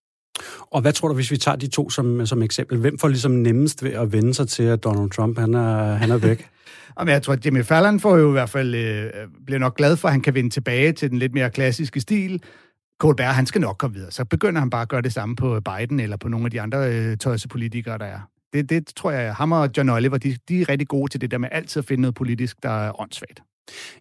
Og hvad tror du, hvis vi tager de to som, som eksempel, hvem får ligesom nemmest ved at vende sig til, at Donald Trump han er, han er væk? Jamen, jeg tror, at Jimmy Fallon får jo i hvert fald, øh, bliver nok glad for, at han kan vende tilbage til den lidt mere klassiske stil. Colbert, han skal nok komme videre. Så begynder han bare at gøre det samme på Biden eller på nogle af de andre øh, tøjsepolitikere, der er. Det, det tror jeg, ham og John Oliver, de, de er rigtig gode til det der med altid at finde noget politisk, der er åndssvagt.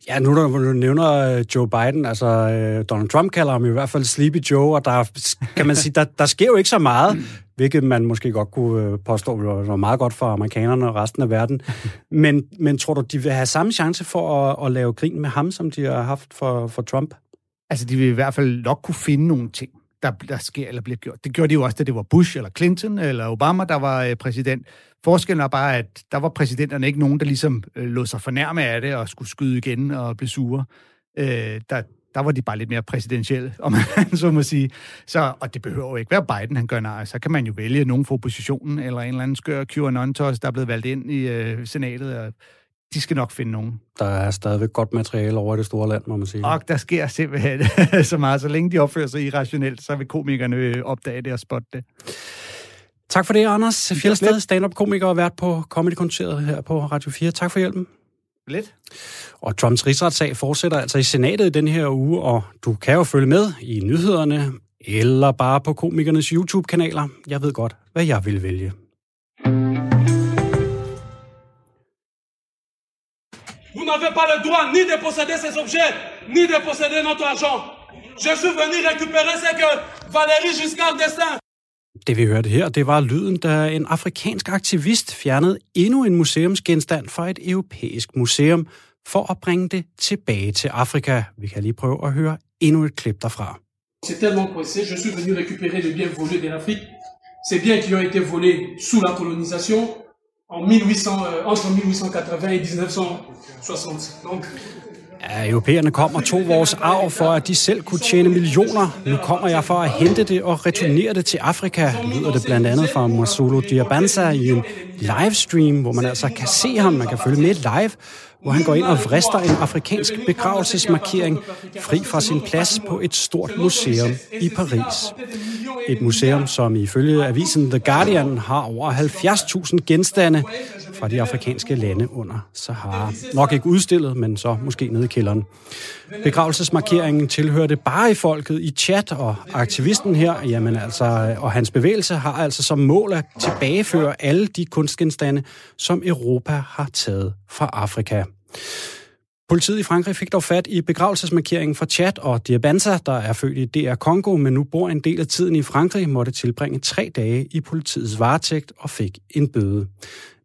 Ja, nu når du nævner øh, Joe Biden, altså øh, Donald Trump kalder ham i hvert fald Sleepy Joe, og der, kan man sige, der, der sker jo ikke så meget, hvilket man måske godt kunne øh, påstå var meget godt for amerikanerne og resten af verden. Men, men tror du, de vil have samme chance for at, at lave grin med ham, som de har haft for, for Trump? Altså, de vil i hvert fald nok kunne finde nogle ting, der, der sker eller bliver gjort. Det gjorde de jo også, da det var Bush eller Clinton eller Obama, der var øh, præsident. Forskellen er bare, at der var præsidenterne ikke nogen, der ligesom øh, lod sig fornærme af det og skulle skyde igen og blive sure. Øh, der, der var de bare lidt mere præsidentielle, om man så må sige. Så, og det behøver jo ikke være Biden, han gør nej. Så kan man jo vælge nogen fra oppositionen, eller en eller anden skør QAnon-tos, der er blevet valgt ind i øh, senatet, og de skal nok finde nogen. Der er stadigvæk godt materiale over i det store land, må man sige. Og der sker simpelthen så meget. Så længe de opfører sig irrationelt, så vil komikerne øh, opdage det og spotte det. Tak for det, Anders Fjeldsted, stand-up-komiker og vært på comedy her på Radio 4. Tak for hjælpen. Lidt. Og Trumps rigsretssag fortsætter altså i senatet i den her uge, og du kan jo følge med i nyhederne, eller bare på komikernes YouTube-kanaler. Jeg ved godt, hvad jeg vil vælge. Vous n'avez pas le droit ni de posséder ces objets, ni de posséder notre argent. Je suis venu récupérer ce que Valérie Giscard d'Estaing det vi hørte her, det var lyden, da en afrikansk aktivist fjernede endnu en museumsgenstand fra et europæisk museum for at bringe det tilbage til Afrika. Vi kan lige prøve at høre endnu et klip derfra. C'est tellement pressé, je suis venu récupérer les biens volés de l'Afrique. Ces biens qui ont été volés sous la colonisation en 1800, euh, entre 1880 et 1960. Donc, Ja, europæerne kom og tog vores arv for, at de selv kunne tjene millioner. Nu kommer jeg for at hente det og returnere det til Afrika, lyder det blandt andet fra Masolo Diabanza i en livestream, hvor man altså kan se ham, man kan følge med live, hvor han går ind og vrister en afrikansk begravelsesmarkering fri fra sin plads på et stort museum i Paris. Et museum, som ifølge avisen The Guardian har over 70.000 genstande fra de afrikanske lande under Sahara. Nok ikke udstillet, men så måske nede i kælderen. Begravelsesmarkeringen tilhørte bare i folket i chat, og aktivisten her, jamen altså, og hans bevægelse har altså som mål at tilbageføre alle de kunstgenstande, som Europa har taget fra Afrika. Politiet i Frankrig fik dog fat i begravelsesmarkeringen fra Chad og Diabanza, der er født i DR Kongo, men nu bor en del af tiden i Frankrig, måtte tilbringe tre dage i politiets varetægt og fik en bøde.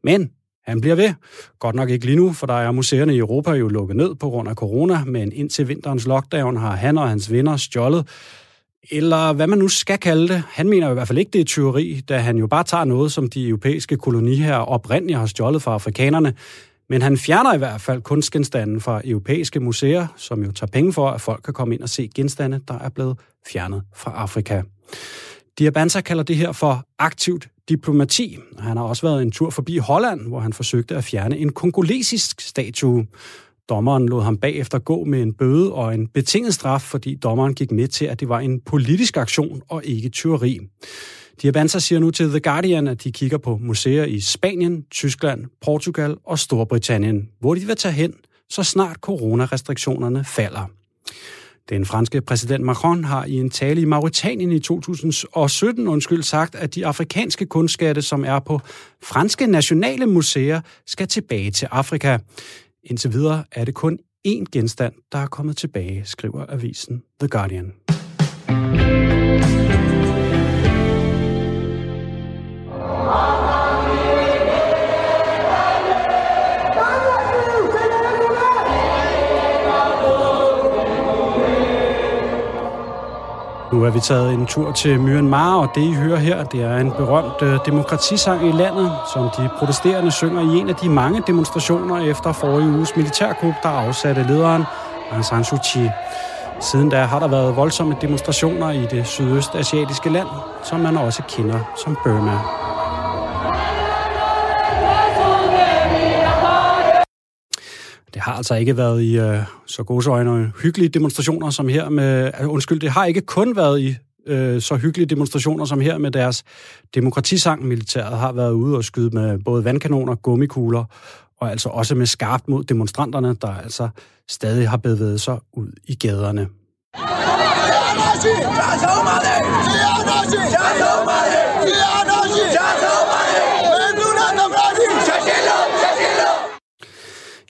Men han bliver ved. Godt nok ikke lige nu, for der er museerne i Europa jo lukket ned på grund af corona, men indtil vinterens lockdown har han og hans venner stjålet eller hvad man nu skal kalde det. Han mener jo i hvert fald ikke, det er tyveri, da han jo bare tager noget, som de europæiske kolonier oprindeligt har stjålet fra afrikanerne. Men han fjerner i hvert fald kunstgenstanden fra europæiske museer, som jo tager penge for, at folk kan komme ind og se genstande, der er blevet fjernet fra Afrika. Diabanza kalder det her for aktivt diplomati. Han har også været en tur forbi Holland, hvor han forsøgte at fjerne en kongolesisk statue. Dommeren lod ham bagefter gå med en bøde og en betinget straf, fordi dommeren gik med til, at det var en politisk aktion og ikke tyveri. Diabanza siger nu til The Guardian, at de kigger på museer i Spanien, Tyskland, Portugal og Storbritannien, hvor de vil tage hen, så snart coronarestriktionerne falder. Den franske præsident Macron har i en tale i Mauritanien i 2017 undskyld sagt, at de afrikanske kunstskatte, som er på franske nationale museer, skal tilbage til Afrika. Indtil videre er det kun én genstand, der er kommet tilbage, skriver avisen The Guardian. Nu er vi taget en tur til Myanmar, og det I hører her, det er en berømt øh, demokratisang i landet, som de protesterende synger i en af de mange demonstrationer efter forrige uges militærkup, der afsatte lederen Aung San Suu Kyi. Siden da har der været voldsomme demonstrationer i det sydøstasiatiske land, som man også kender som Burma. Det har altså ikke været i øh, så gode øjne hyggelige demonstrationer som her med... Øh, undskyld, det har ikke kun været i øh, så hyggelige demonstrationer som her med deres demokratisang. Militæret har været ude og skyde med både vandkanoner, gummikugler og altså også med skarpt mod demonstranterne, der altså stadig har bevæget sig ud i gaderne. Ja,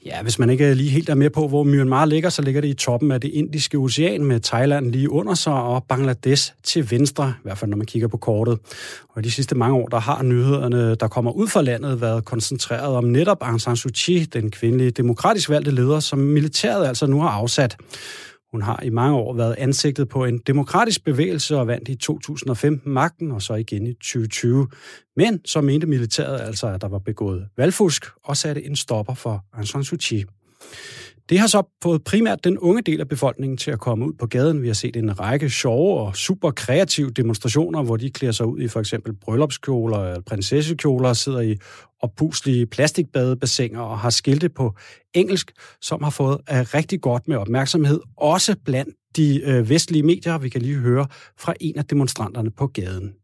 Ja, hvis man ikke lige helt er med på, hvor Myanmar ligger, så ligger det i toppen af det indiske ocean med Thailand lige under sig og Bangladesh til venstre, i hvert fald når man kigger på kortet. Og de sidste mange år, der har nyhederne, der kommer ud fra landet, været koncentreret om netop Aung San Suu Kyi, den kvindelige demokratisk valgte leder, som militæret altså nu har afsat. Hun har i mange år været ansigtet på en demokratisk bevægelse og vandt i 2015 magten, og så igen i 2020. Men så mente militæret altså, at der var begået valgfusk og satte en stopper for Aung San Suu Kyi. Det har så fået primært den unge del af befolkningen til at komme ud på gaden. Vi har set en række sjove og super kreative demonstrationer, hvor de klæder sig ud i for eksempel bryllupskjoler eller prinsessekjoler og sidder i og puslige plastikbadebassiner og har skilte på engelsk, som har fået uh, rigtig godt med opmærksomhed, også blandt de uh, vestlige medier. Vi kan lige høre fra en af demonstranterne på gaden.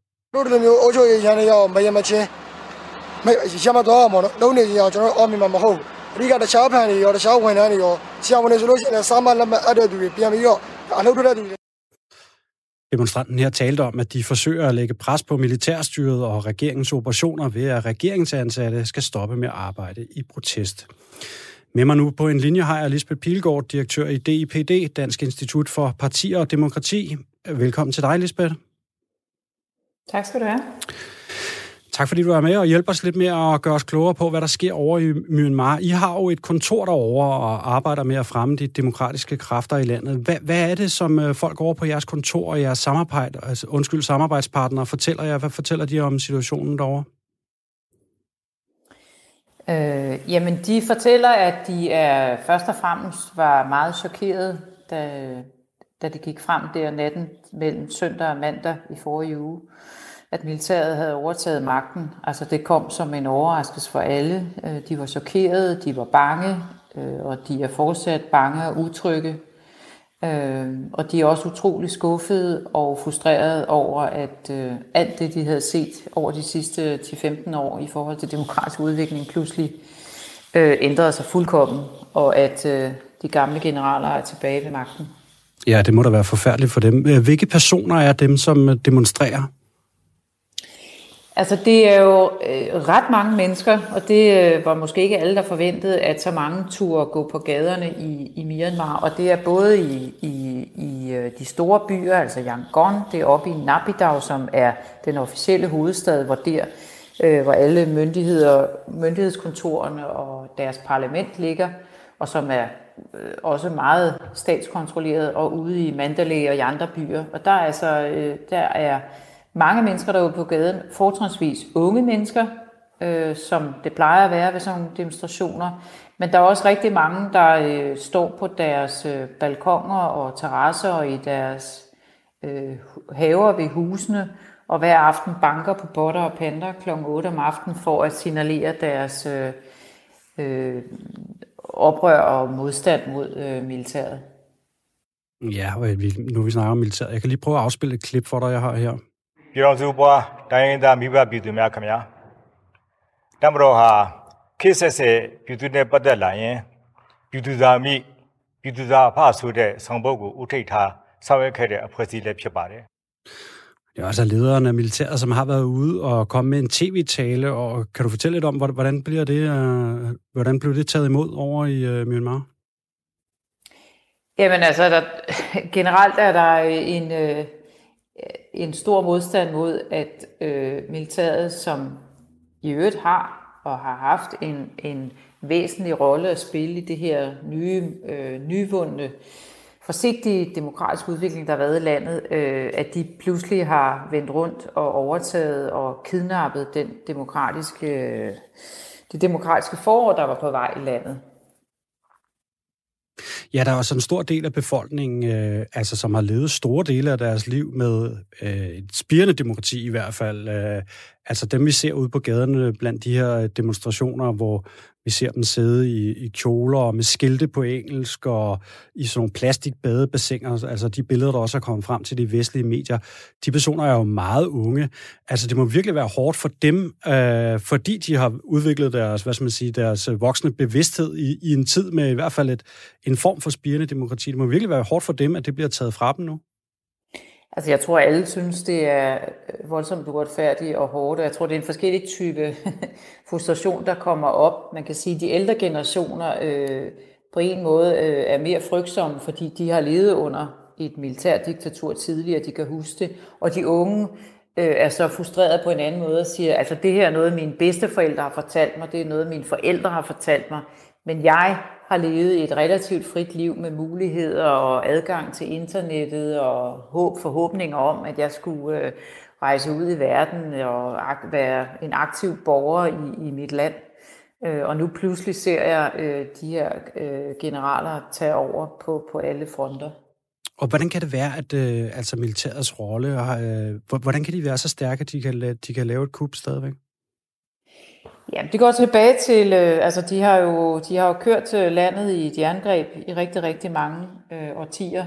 Demonstranten her talte om, at de forsøger at lægge pres på militærstyret og regeringens operationer ved, at regeringsansatte skal stoppe med at arbejde i protest. Med mig nu på en linje har jeg Lisbeth Pilgaard, direktør i DIPD, Dansk Institut for Partier og Demokrati. Velkommen til dig, Lisbeth. Tak skal du have. Tak fordi du er med og hjælper os lidt med at gøre os klogere på, hvad der sker over i Myanmar. I har jo et kontor derovre og arbejder med at fremme de demokratiske kræfter i landet. Hvad, hvad er det, som øh, folk over på jeres kontor og jeres samarbejde, altså, undskyld, samarbejdspartnere fortæller jer? Hvad fortæller de om situationen derovre? Øh, jamen, de fortæller, at de er først og fremmest var meget chokeret, da, da det gik frem der natten mellem søndag og mandag i forrige uge at militæret havde overtaget magten. Altså det kom som en overraskelse for alle. Øh, de var chokerede, de var bange, øh, og de er fortsat bange og utrygge. Øh, og de er også utrolig skuffede og frustrerede over, at alt det, de havde set over de sidste 10-15 år i forhold til demokratisk udvikling, pludselig ændrede sig fuldkommen, og at de gamle generaler er tilbage ved magten. Ja, det må da være forfærdeligt for dem. Hvilke personer er dem, som demonstrerer? Altså det er jo øh, ret mange mennesker, og det øh, var måske ikke alle, der forventede, at så mange turde gå på gaderne i, i Myanmar. Og det er både i, i, i øh, de store byer, altså Yangon, det er oppe i Naypyidaw, som er den officielle hovedstad, hvor der øh, hvor alle myndigheder, myndighedskontorerne og deres parlament ligger, og som er øh, også meget statskontrolleret, og ude i Mandalay og i andre byer. Og der er altså, øh, der er mange mennesker derude på gaden, fortrinsvis unge mennesker, øh, som det plejer at være ved sådan nogle demonstrationer. Men der er også rigtig mange, der øh, står på deres øh, balkonger og terrasser og i deres øh, haver ved husene, og hver aften banker på botter og panter kl. 8 om aftenen for at signalere deres øh, øh, oprør og modstand mod øh, militæret. Ja, og nu vi snakker om militæret. Jeg kan lige prøve at afspille et klip for dig, jeg har her. ပြည်တော်စုပွားတိုင်းရင်းသားမိဘပြည်သူများခင်ဗျာတမတော်ဟာခေတ်ဆက်ဆက်ပြည်သူနဲ့ပတ်သက်လာရင်ပြည်သူသားမိပြည်သူသားအဖဆိုတဲ့ဆောင်ပုဒ်ကိုဥထိတ်ထားဆောင်ရွက်ခဲ့တဲ့အဖွဲ့အစည်းလည်းဖြစ်ပါတယ် Det er altså lederen af militæret, som har været ude og komme med en tv-tale, og kan du fortælle lidt om, hvordan bliver det, øh, hvordan blev det taget imod over i uh, Myanmar? Jamen altså, der, generelt er der en, øh, en stor modstand mod, at øh, militæret, som i øvrigt har og har haft en, en væsentlig rolle at spille i det her nye, øh, nyvundne, forsigtige demokratiske udvikling, der har været i landet, øh, at de pludselig har vendt rundt og overtaget og kidnappet den demokratiske, øh, det demokratiske forår, der var på vej i landet. Ja, der er også en stor del af befolkningen, øh, altså, som har levet store dele af deres liv med øh, et spirende demokrati i hvert fald. Øh, altså dem, vi ser ude på gaderne blandt de her øh, demonstrationer, hvor vi ser dem sidde i, i kjoler og med skilte på engelsk og i sådan nogle plastikbadebassiner. Altså de billeder, der også er kommet frem til de vestlige medier. De personer er jo meget unge. Altså det må virkelig være hårdt for dem, øh, fordi de har udviklet deres, hvad skal man sige, deres øh, voksne bevidsthed i, i en tid med i hvert fald et, en form for spirende demokrati. Det må virkelig være hårdt for dem, at det bliver taget fra dem nu. Altså jeg tror, alle synes, det er øh, voldsomt uretfærdigt og hårdt, og jeg tror, det er en forskellig type frustration, der kommer op. Man kan sige, at de ældre generationer øh, på en måde øh, er mere frygtsomme, fordi de har levet under et militærdiktatur tidligere, de kan huske det, og de unge øh, er så frustreret på en anden måde og siger, altså det her er noget, mine bedsteforældre har fortalt mig, det er noget, mine forældre har fortalt mig, men jeg har levet et relativt frit liv med muligheder og adgang til internettet og håb, forhåbninger om, at jeg skulle øh, rejse ud i verden og være en aktiv borger i, i mit land. Øh, og nu pludselig ser jeg øh, de her øh, generaler tage over på, på alle fronter. Og hvordan kan det være, at øh, altså militærets rolle, øh, hvordan kan de være så stærke, at de kan, de kan lave et kup stadigvæk? Ja, det går tilbage til, øh, altså de har jo, de har jo kørt øh, landet i et jerngreb i rigtig, rigtig mange øh, årtier.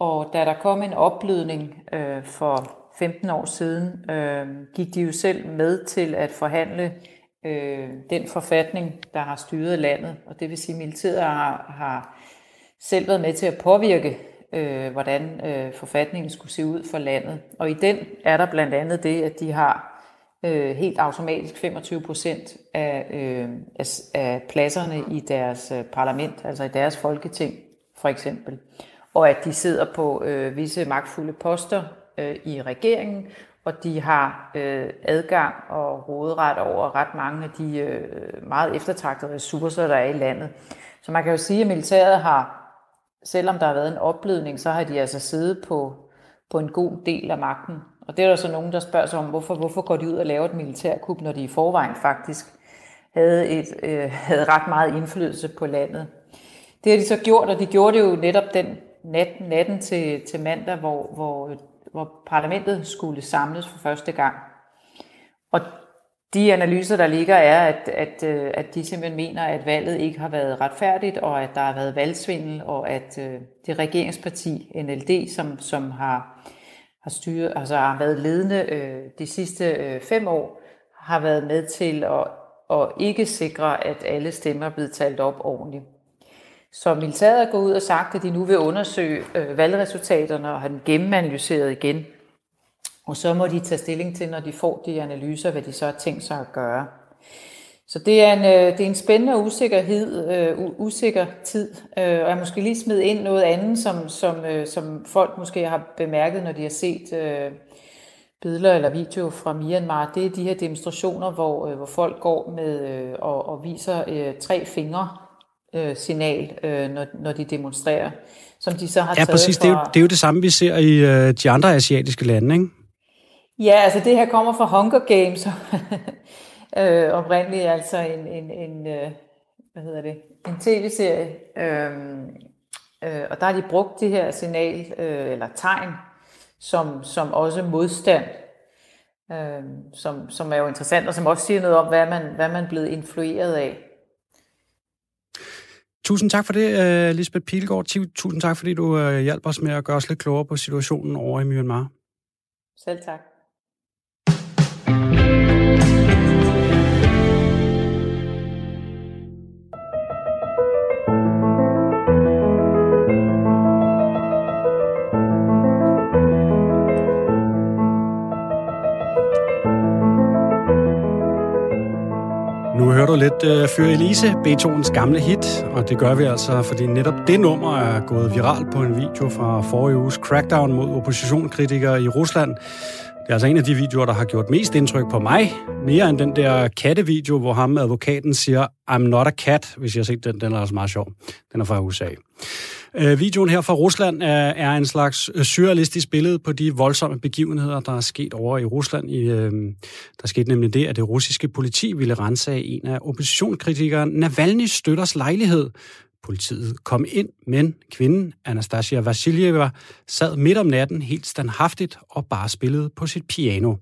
Og da der kom en opblødning øh, for 15 år siden, øh, gik de jo selv med til at forhandle øh, den forfatning, der har styret landet. Og det vil sige, at militæret har, har selv været med til at påvirke, øh, hvordan øh, forfatningen skulle se ud for landet. Og i den er der blandt andet det, at de har øh, helt automatisk 25 procent af, øh, af, af pladserne i deres øh, parlament, altså i deres folketing for eksempel, og at de sidder på øh, visse magtfulde poster øh, i regeringen, og de har øh, adgang og råderet over ret mange af de øh, meget eftertragtede ressourcer, der er i landet. Så man kan jo sige, at militæret har, selvom der har været en opblødning, så har de altså siddet på, på en god del af magten. Og det er der så nogen, der spørger sig om, hvorfor, hvorfor går de ud og laver et militærkup, når de i forvejen faktisk havde, et, øh, havde ret meget indflydelse på landet. Det har de så gjort, og de gjorde det jo netop den nat, natten til, til mandag, hvor, hvor, hvor parlamentet skulle samles for første gang. Og de analyser, der ligger, er, at, at, øh, at de simpelthen mener, at valget ikke har været retfærdigt, og at der har været valgsvindel, og at øh, det regeringsparti, NLD, som, som har, har, styret, altså har været ledende øh, de sidste øh, fem år, har været med til at, at ikke sikre, at alle stemmer er blevet talt op ordentligt. Så militæret er gået ud og sagt, at de nu vil undersøge øh, valgresultaterne og have dem gennemanalyseret igen. Og så må de tage stilling til, når de får de analyser, hvad de så har tænkt sig at gøre. Så det er en, øh, det er en spændende usikkerhed, øh, usikker tid. Øh, og jeg måske lige smide ind noget andet, som, som, øh, som folk måske har bemærket, når de har set øh, billeder eller video fra Myanmar. Det er de her demonstrationer, hvor, øh, hvor folk går med øh, og, og viser øh, tre fingre øh, signal, øh, når, når de demonstrerer, som de så har ja, taget præcis. For... Det, er jo, det er jo det samme, vi ser i øh, de andre asiatiske lande, ikke? Ja, altså det her kommer fra Hunger Games, øh, oprindeligt altså en, en, en øh, hvad hedder det, en tv-serie, øh, øh, og der har de brugt det her signal, øh, eller tegn, som, som også modstand, øh, som, som er jo interessant, og som også siger noget om, hvad man, hvad man er blevet influeret af. Tusind tak for det, øh, Lisbeth Pilgaard. Tusind tak, fordi du øh, hjalp os med at gøre os lidt klogere på situationen over i Myanmar. Selv tak. Hører du lidt uh, Fyr Elise, Beethovens gamle hit, og det gør vi altså, fordi netop det nummer er gået viralt på en video fra forrige uges crackdown mod oppositionskritikere i Rusland. Det er altså en af de videoer, der har gjort mest indtryk på mig, mere end den der kattevideo, hvor ham advokaten siger, I'm not a cat, hvis jeg har set den, den er altså meget sjov. Den er fra USA. Øh, videoen her fra Rusland er, er en slags øh, surrealistisk billede på de voldsomme begivenheder, der er sket over i Rusland. I, øh, der skete nemlig det, at det russiske politi ville rense af en af oppositionskritikeren Navalny støtters lejlighed. Politiet kom ind, men kvinden, Anastasia Vasiljeva, sad midt om natten helt standhaftigt og bare spillede på sit piano.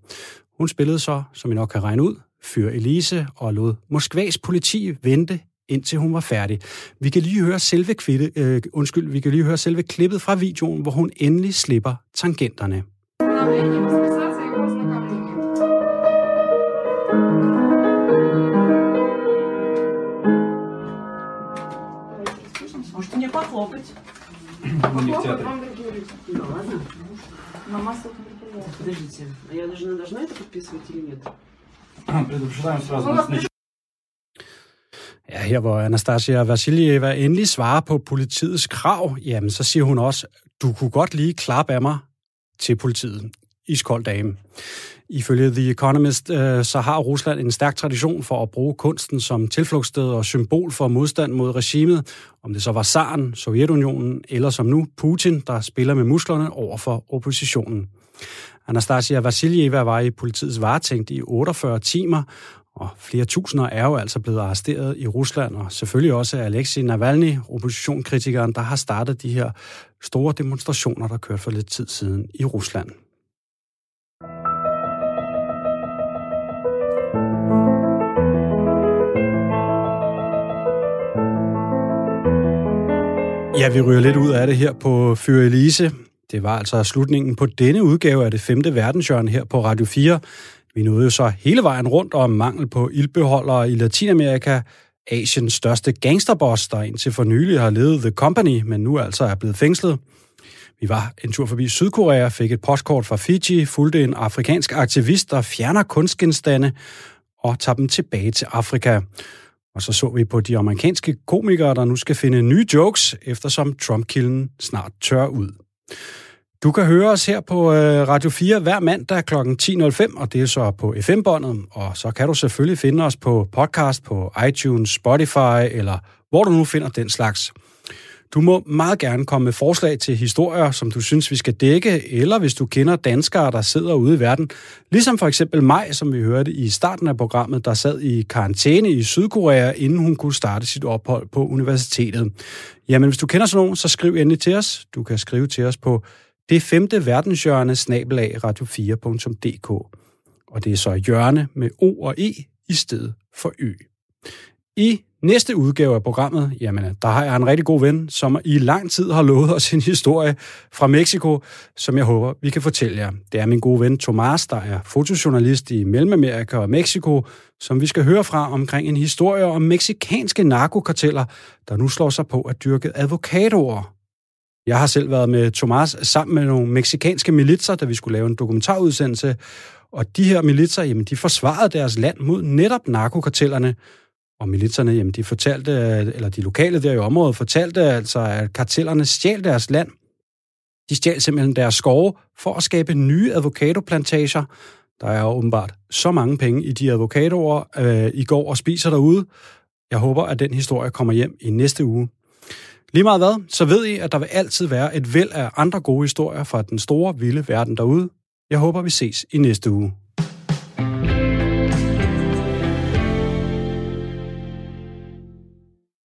Hun spillede så, som I nok kan regne ud, Fyr Elise og lod Moskvas politi vente indtil hun var færdig. Vi kan lige høre selve kvitte, øh, undskyld, vi kan lige høre selve klippet fra videoen, hvor hun endelig slipper tangenterne. Можете мне похлопать. Похлопать вам говорить. Да ладно. На массовых мероприятиях. Подождите, а я должна, должна это подписывать или нет? Предупреждаем сразу. Ja, her hvor Anastasia Vasiljeva endelig svarer på politiets krav, jamen så siger hun også, du kunne godt lige klappe af mig til politiet. Iskold dame. Ifølge The Economist, øh, så har Rusland en stærk tradition for at bruge kunsten som tilflugtssted og symbol for modstand mod regimet, om det så var Zaren, Sovjetunionen eller som nu Putin, der spiller med musklerne over for oppositionen. Anastasia Vasiljeva var i politiets varetægt i 48 timer, og flere tusinder er jo altså blevet arresteret i Rusland, og selvfølgelig også Alexei Navalny, oppositionskritikeren, der har startet de her store demonstrationer, der kørte for lidt tid siden i Rusland. Ja, vi ryger lidt ud af det her på Fyre Elise. Det var altså slutningen på denne udgave af det femte verdenshjørne her på Radio 4. Vi nåede jo så hele vejen rundt om mangel på ildbeholdere i Latinamerika, Asiens største gangsterboss, der indtil for nylig har ledet The Company, men nu altså er blevet fængslet. Vi var en tur forbi Sydkorea, fik et postkort fra Fiji, fulgte en afrikansk aktivist, der fjerner kunstgenstande og tager dem tilbage til Afrika. Og så så vi på de amerikanske komikere, der nu skal finde nye jokes, eftersom Trump-kilden snart tør ud. Du kan høre os her på øh, Radio 4 hver mandag kl. 10.05, og det er så på FM-båndet. Og så kan du selvfølgelig finde os på podcast på iTunes, Spotify eller hvor du nu finder den slags. Du må meget gerne komme med forslag til historier, som du synes, vi skal dække, eller hvis du kender danskere, der sidder ude i verden. Ligesom for eksempel mig, som vi hørte i starten af programmet, der sad i karantæne i Sydkorea, inden hun kunne starte sit ophold på universitetet. Jamen, hvis du kender sådan nogen, så skriv endelig til os. Du kan skrive til os på det femte verdenshjørne snabelag radio4.dk. Og det er så hjørne med O og E i stedet for Ø. I næste udgave af programmet, jamen, der har jeg en rigtig god ven, som i lang tid har lovet os en historie fra Mexico, som jeg håber, vi kan fortælle jer. Det er min gode ven Thomas, der er fotojournalist i Mellemamerika og Mexico, som vi skal høre fra omkring en historie om meksikanske narkokarteller, der nu slår sig på at dyrke avocadoer. Jeg har selv været med Thomas sammen med nogle meksikanske militser, da vi skulle lave en dokumentarudsendelse, og de her militser, jamen, de forsvarede deres land mod netop narkokartellerne, og militserne, jamen, de fortalte, eller de lokale der i området fortalte altså, at kartellerne stjal deres land. De stjal simpelthen deres skove for at skabe nye avocadoplantager. Der er jo åbenbart så mange penge i de avocadoer, øh, I går og spiser derude. Jeg håber, at den historie kommer hjem i næste uge. Lige meget hvad, så ved I, at der vil altid være et væld af andre gode historier fra den store, vilde verden derude. Jeg håber, vi ses i næste uge. thank you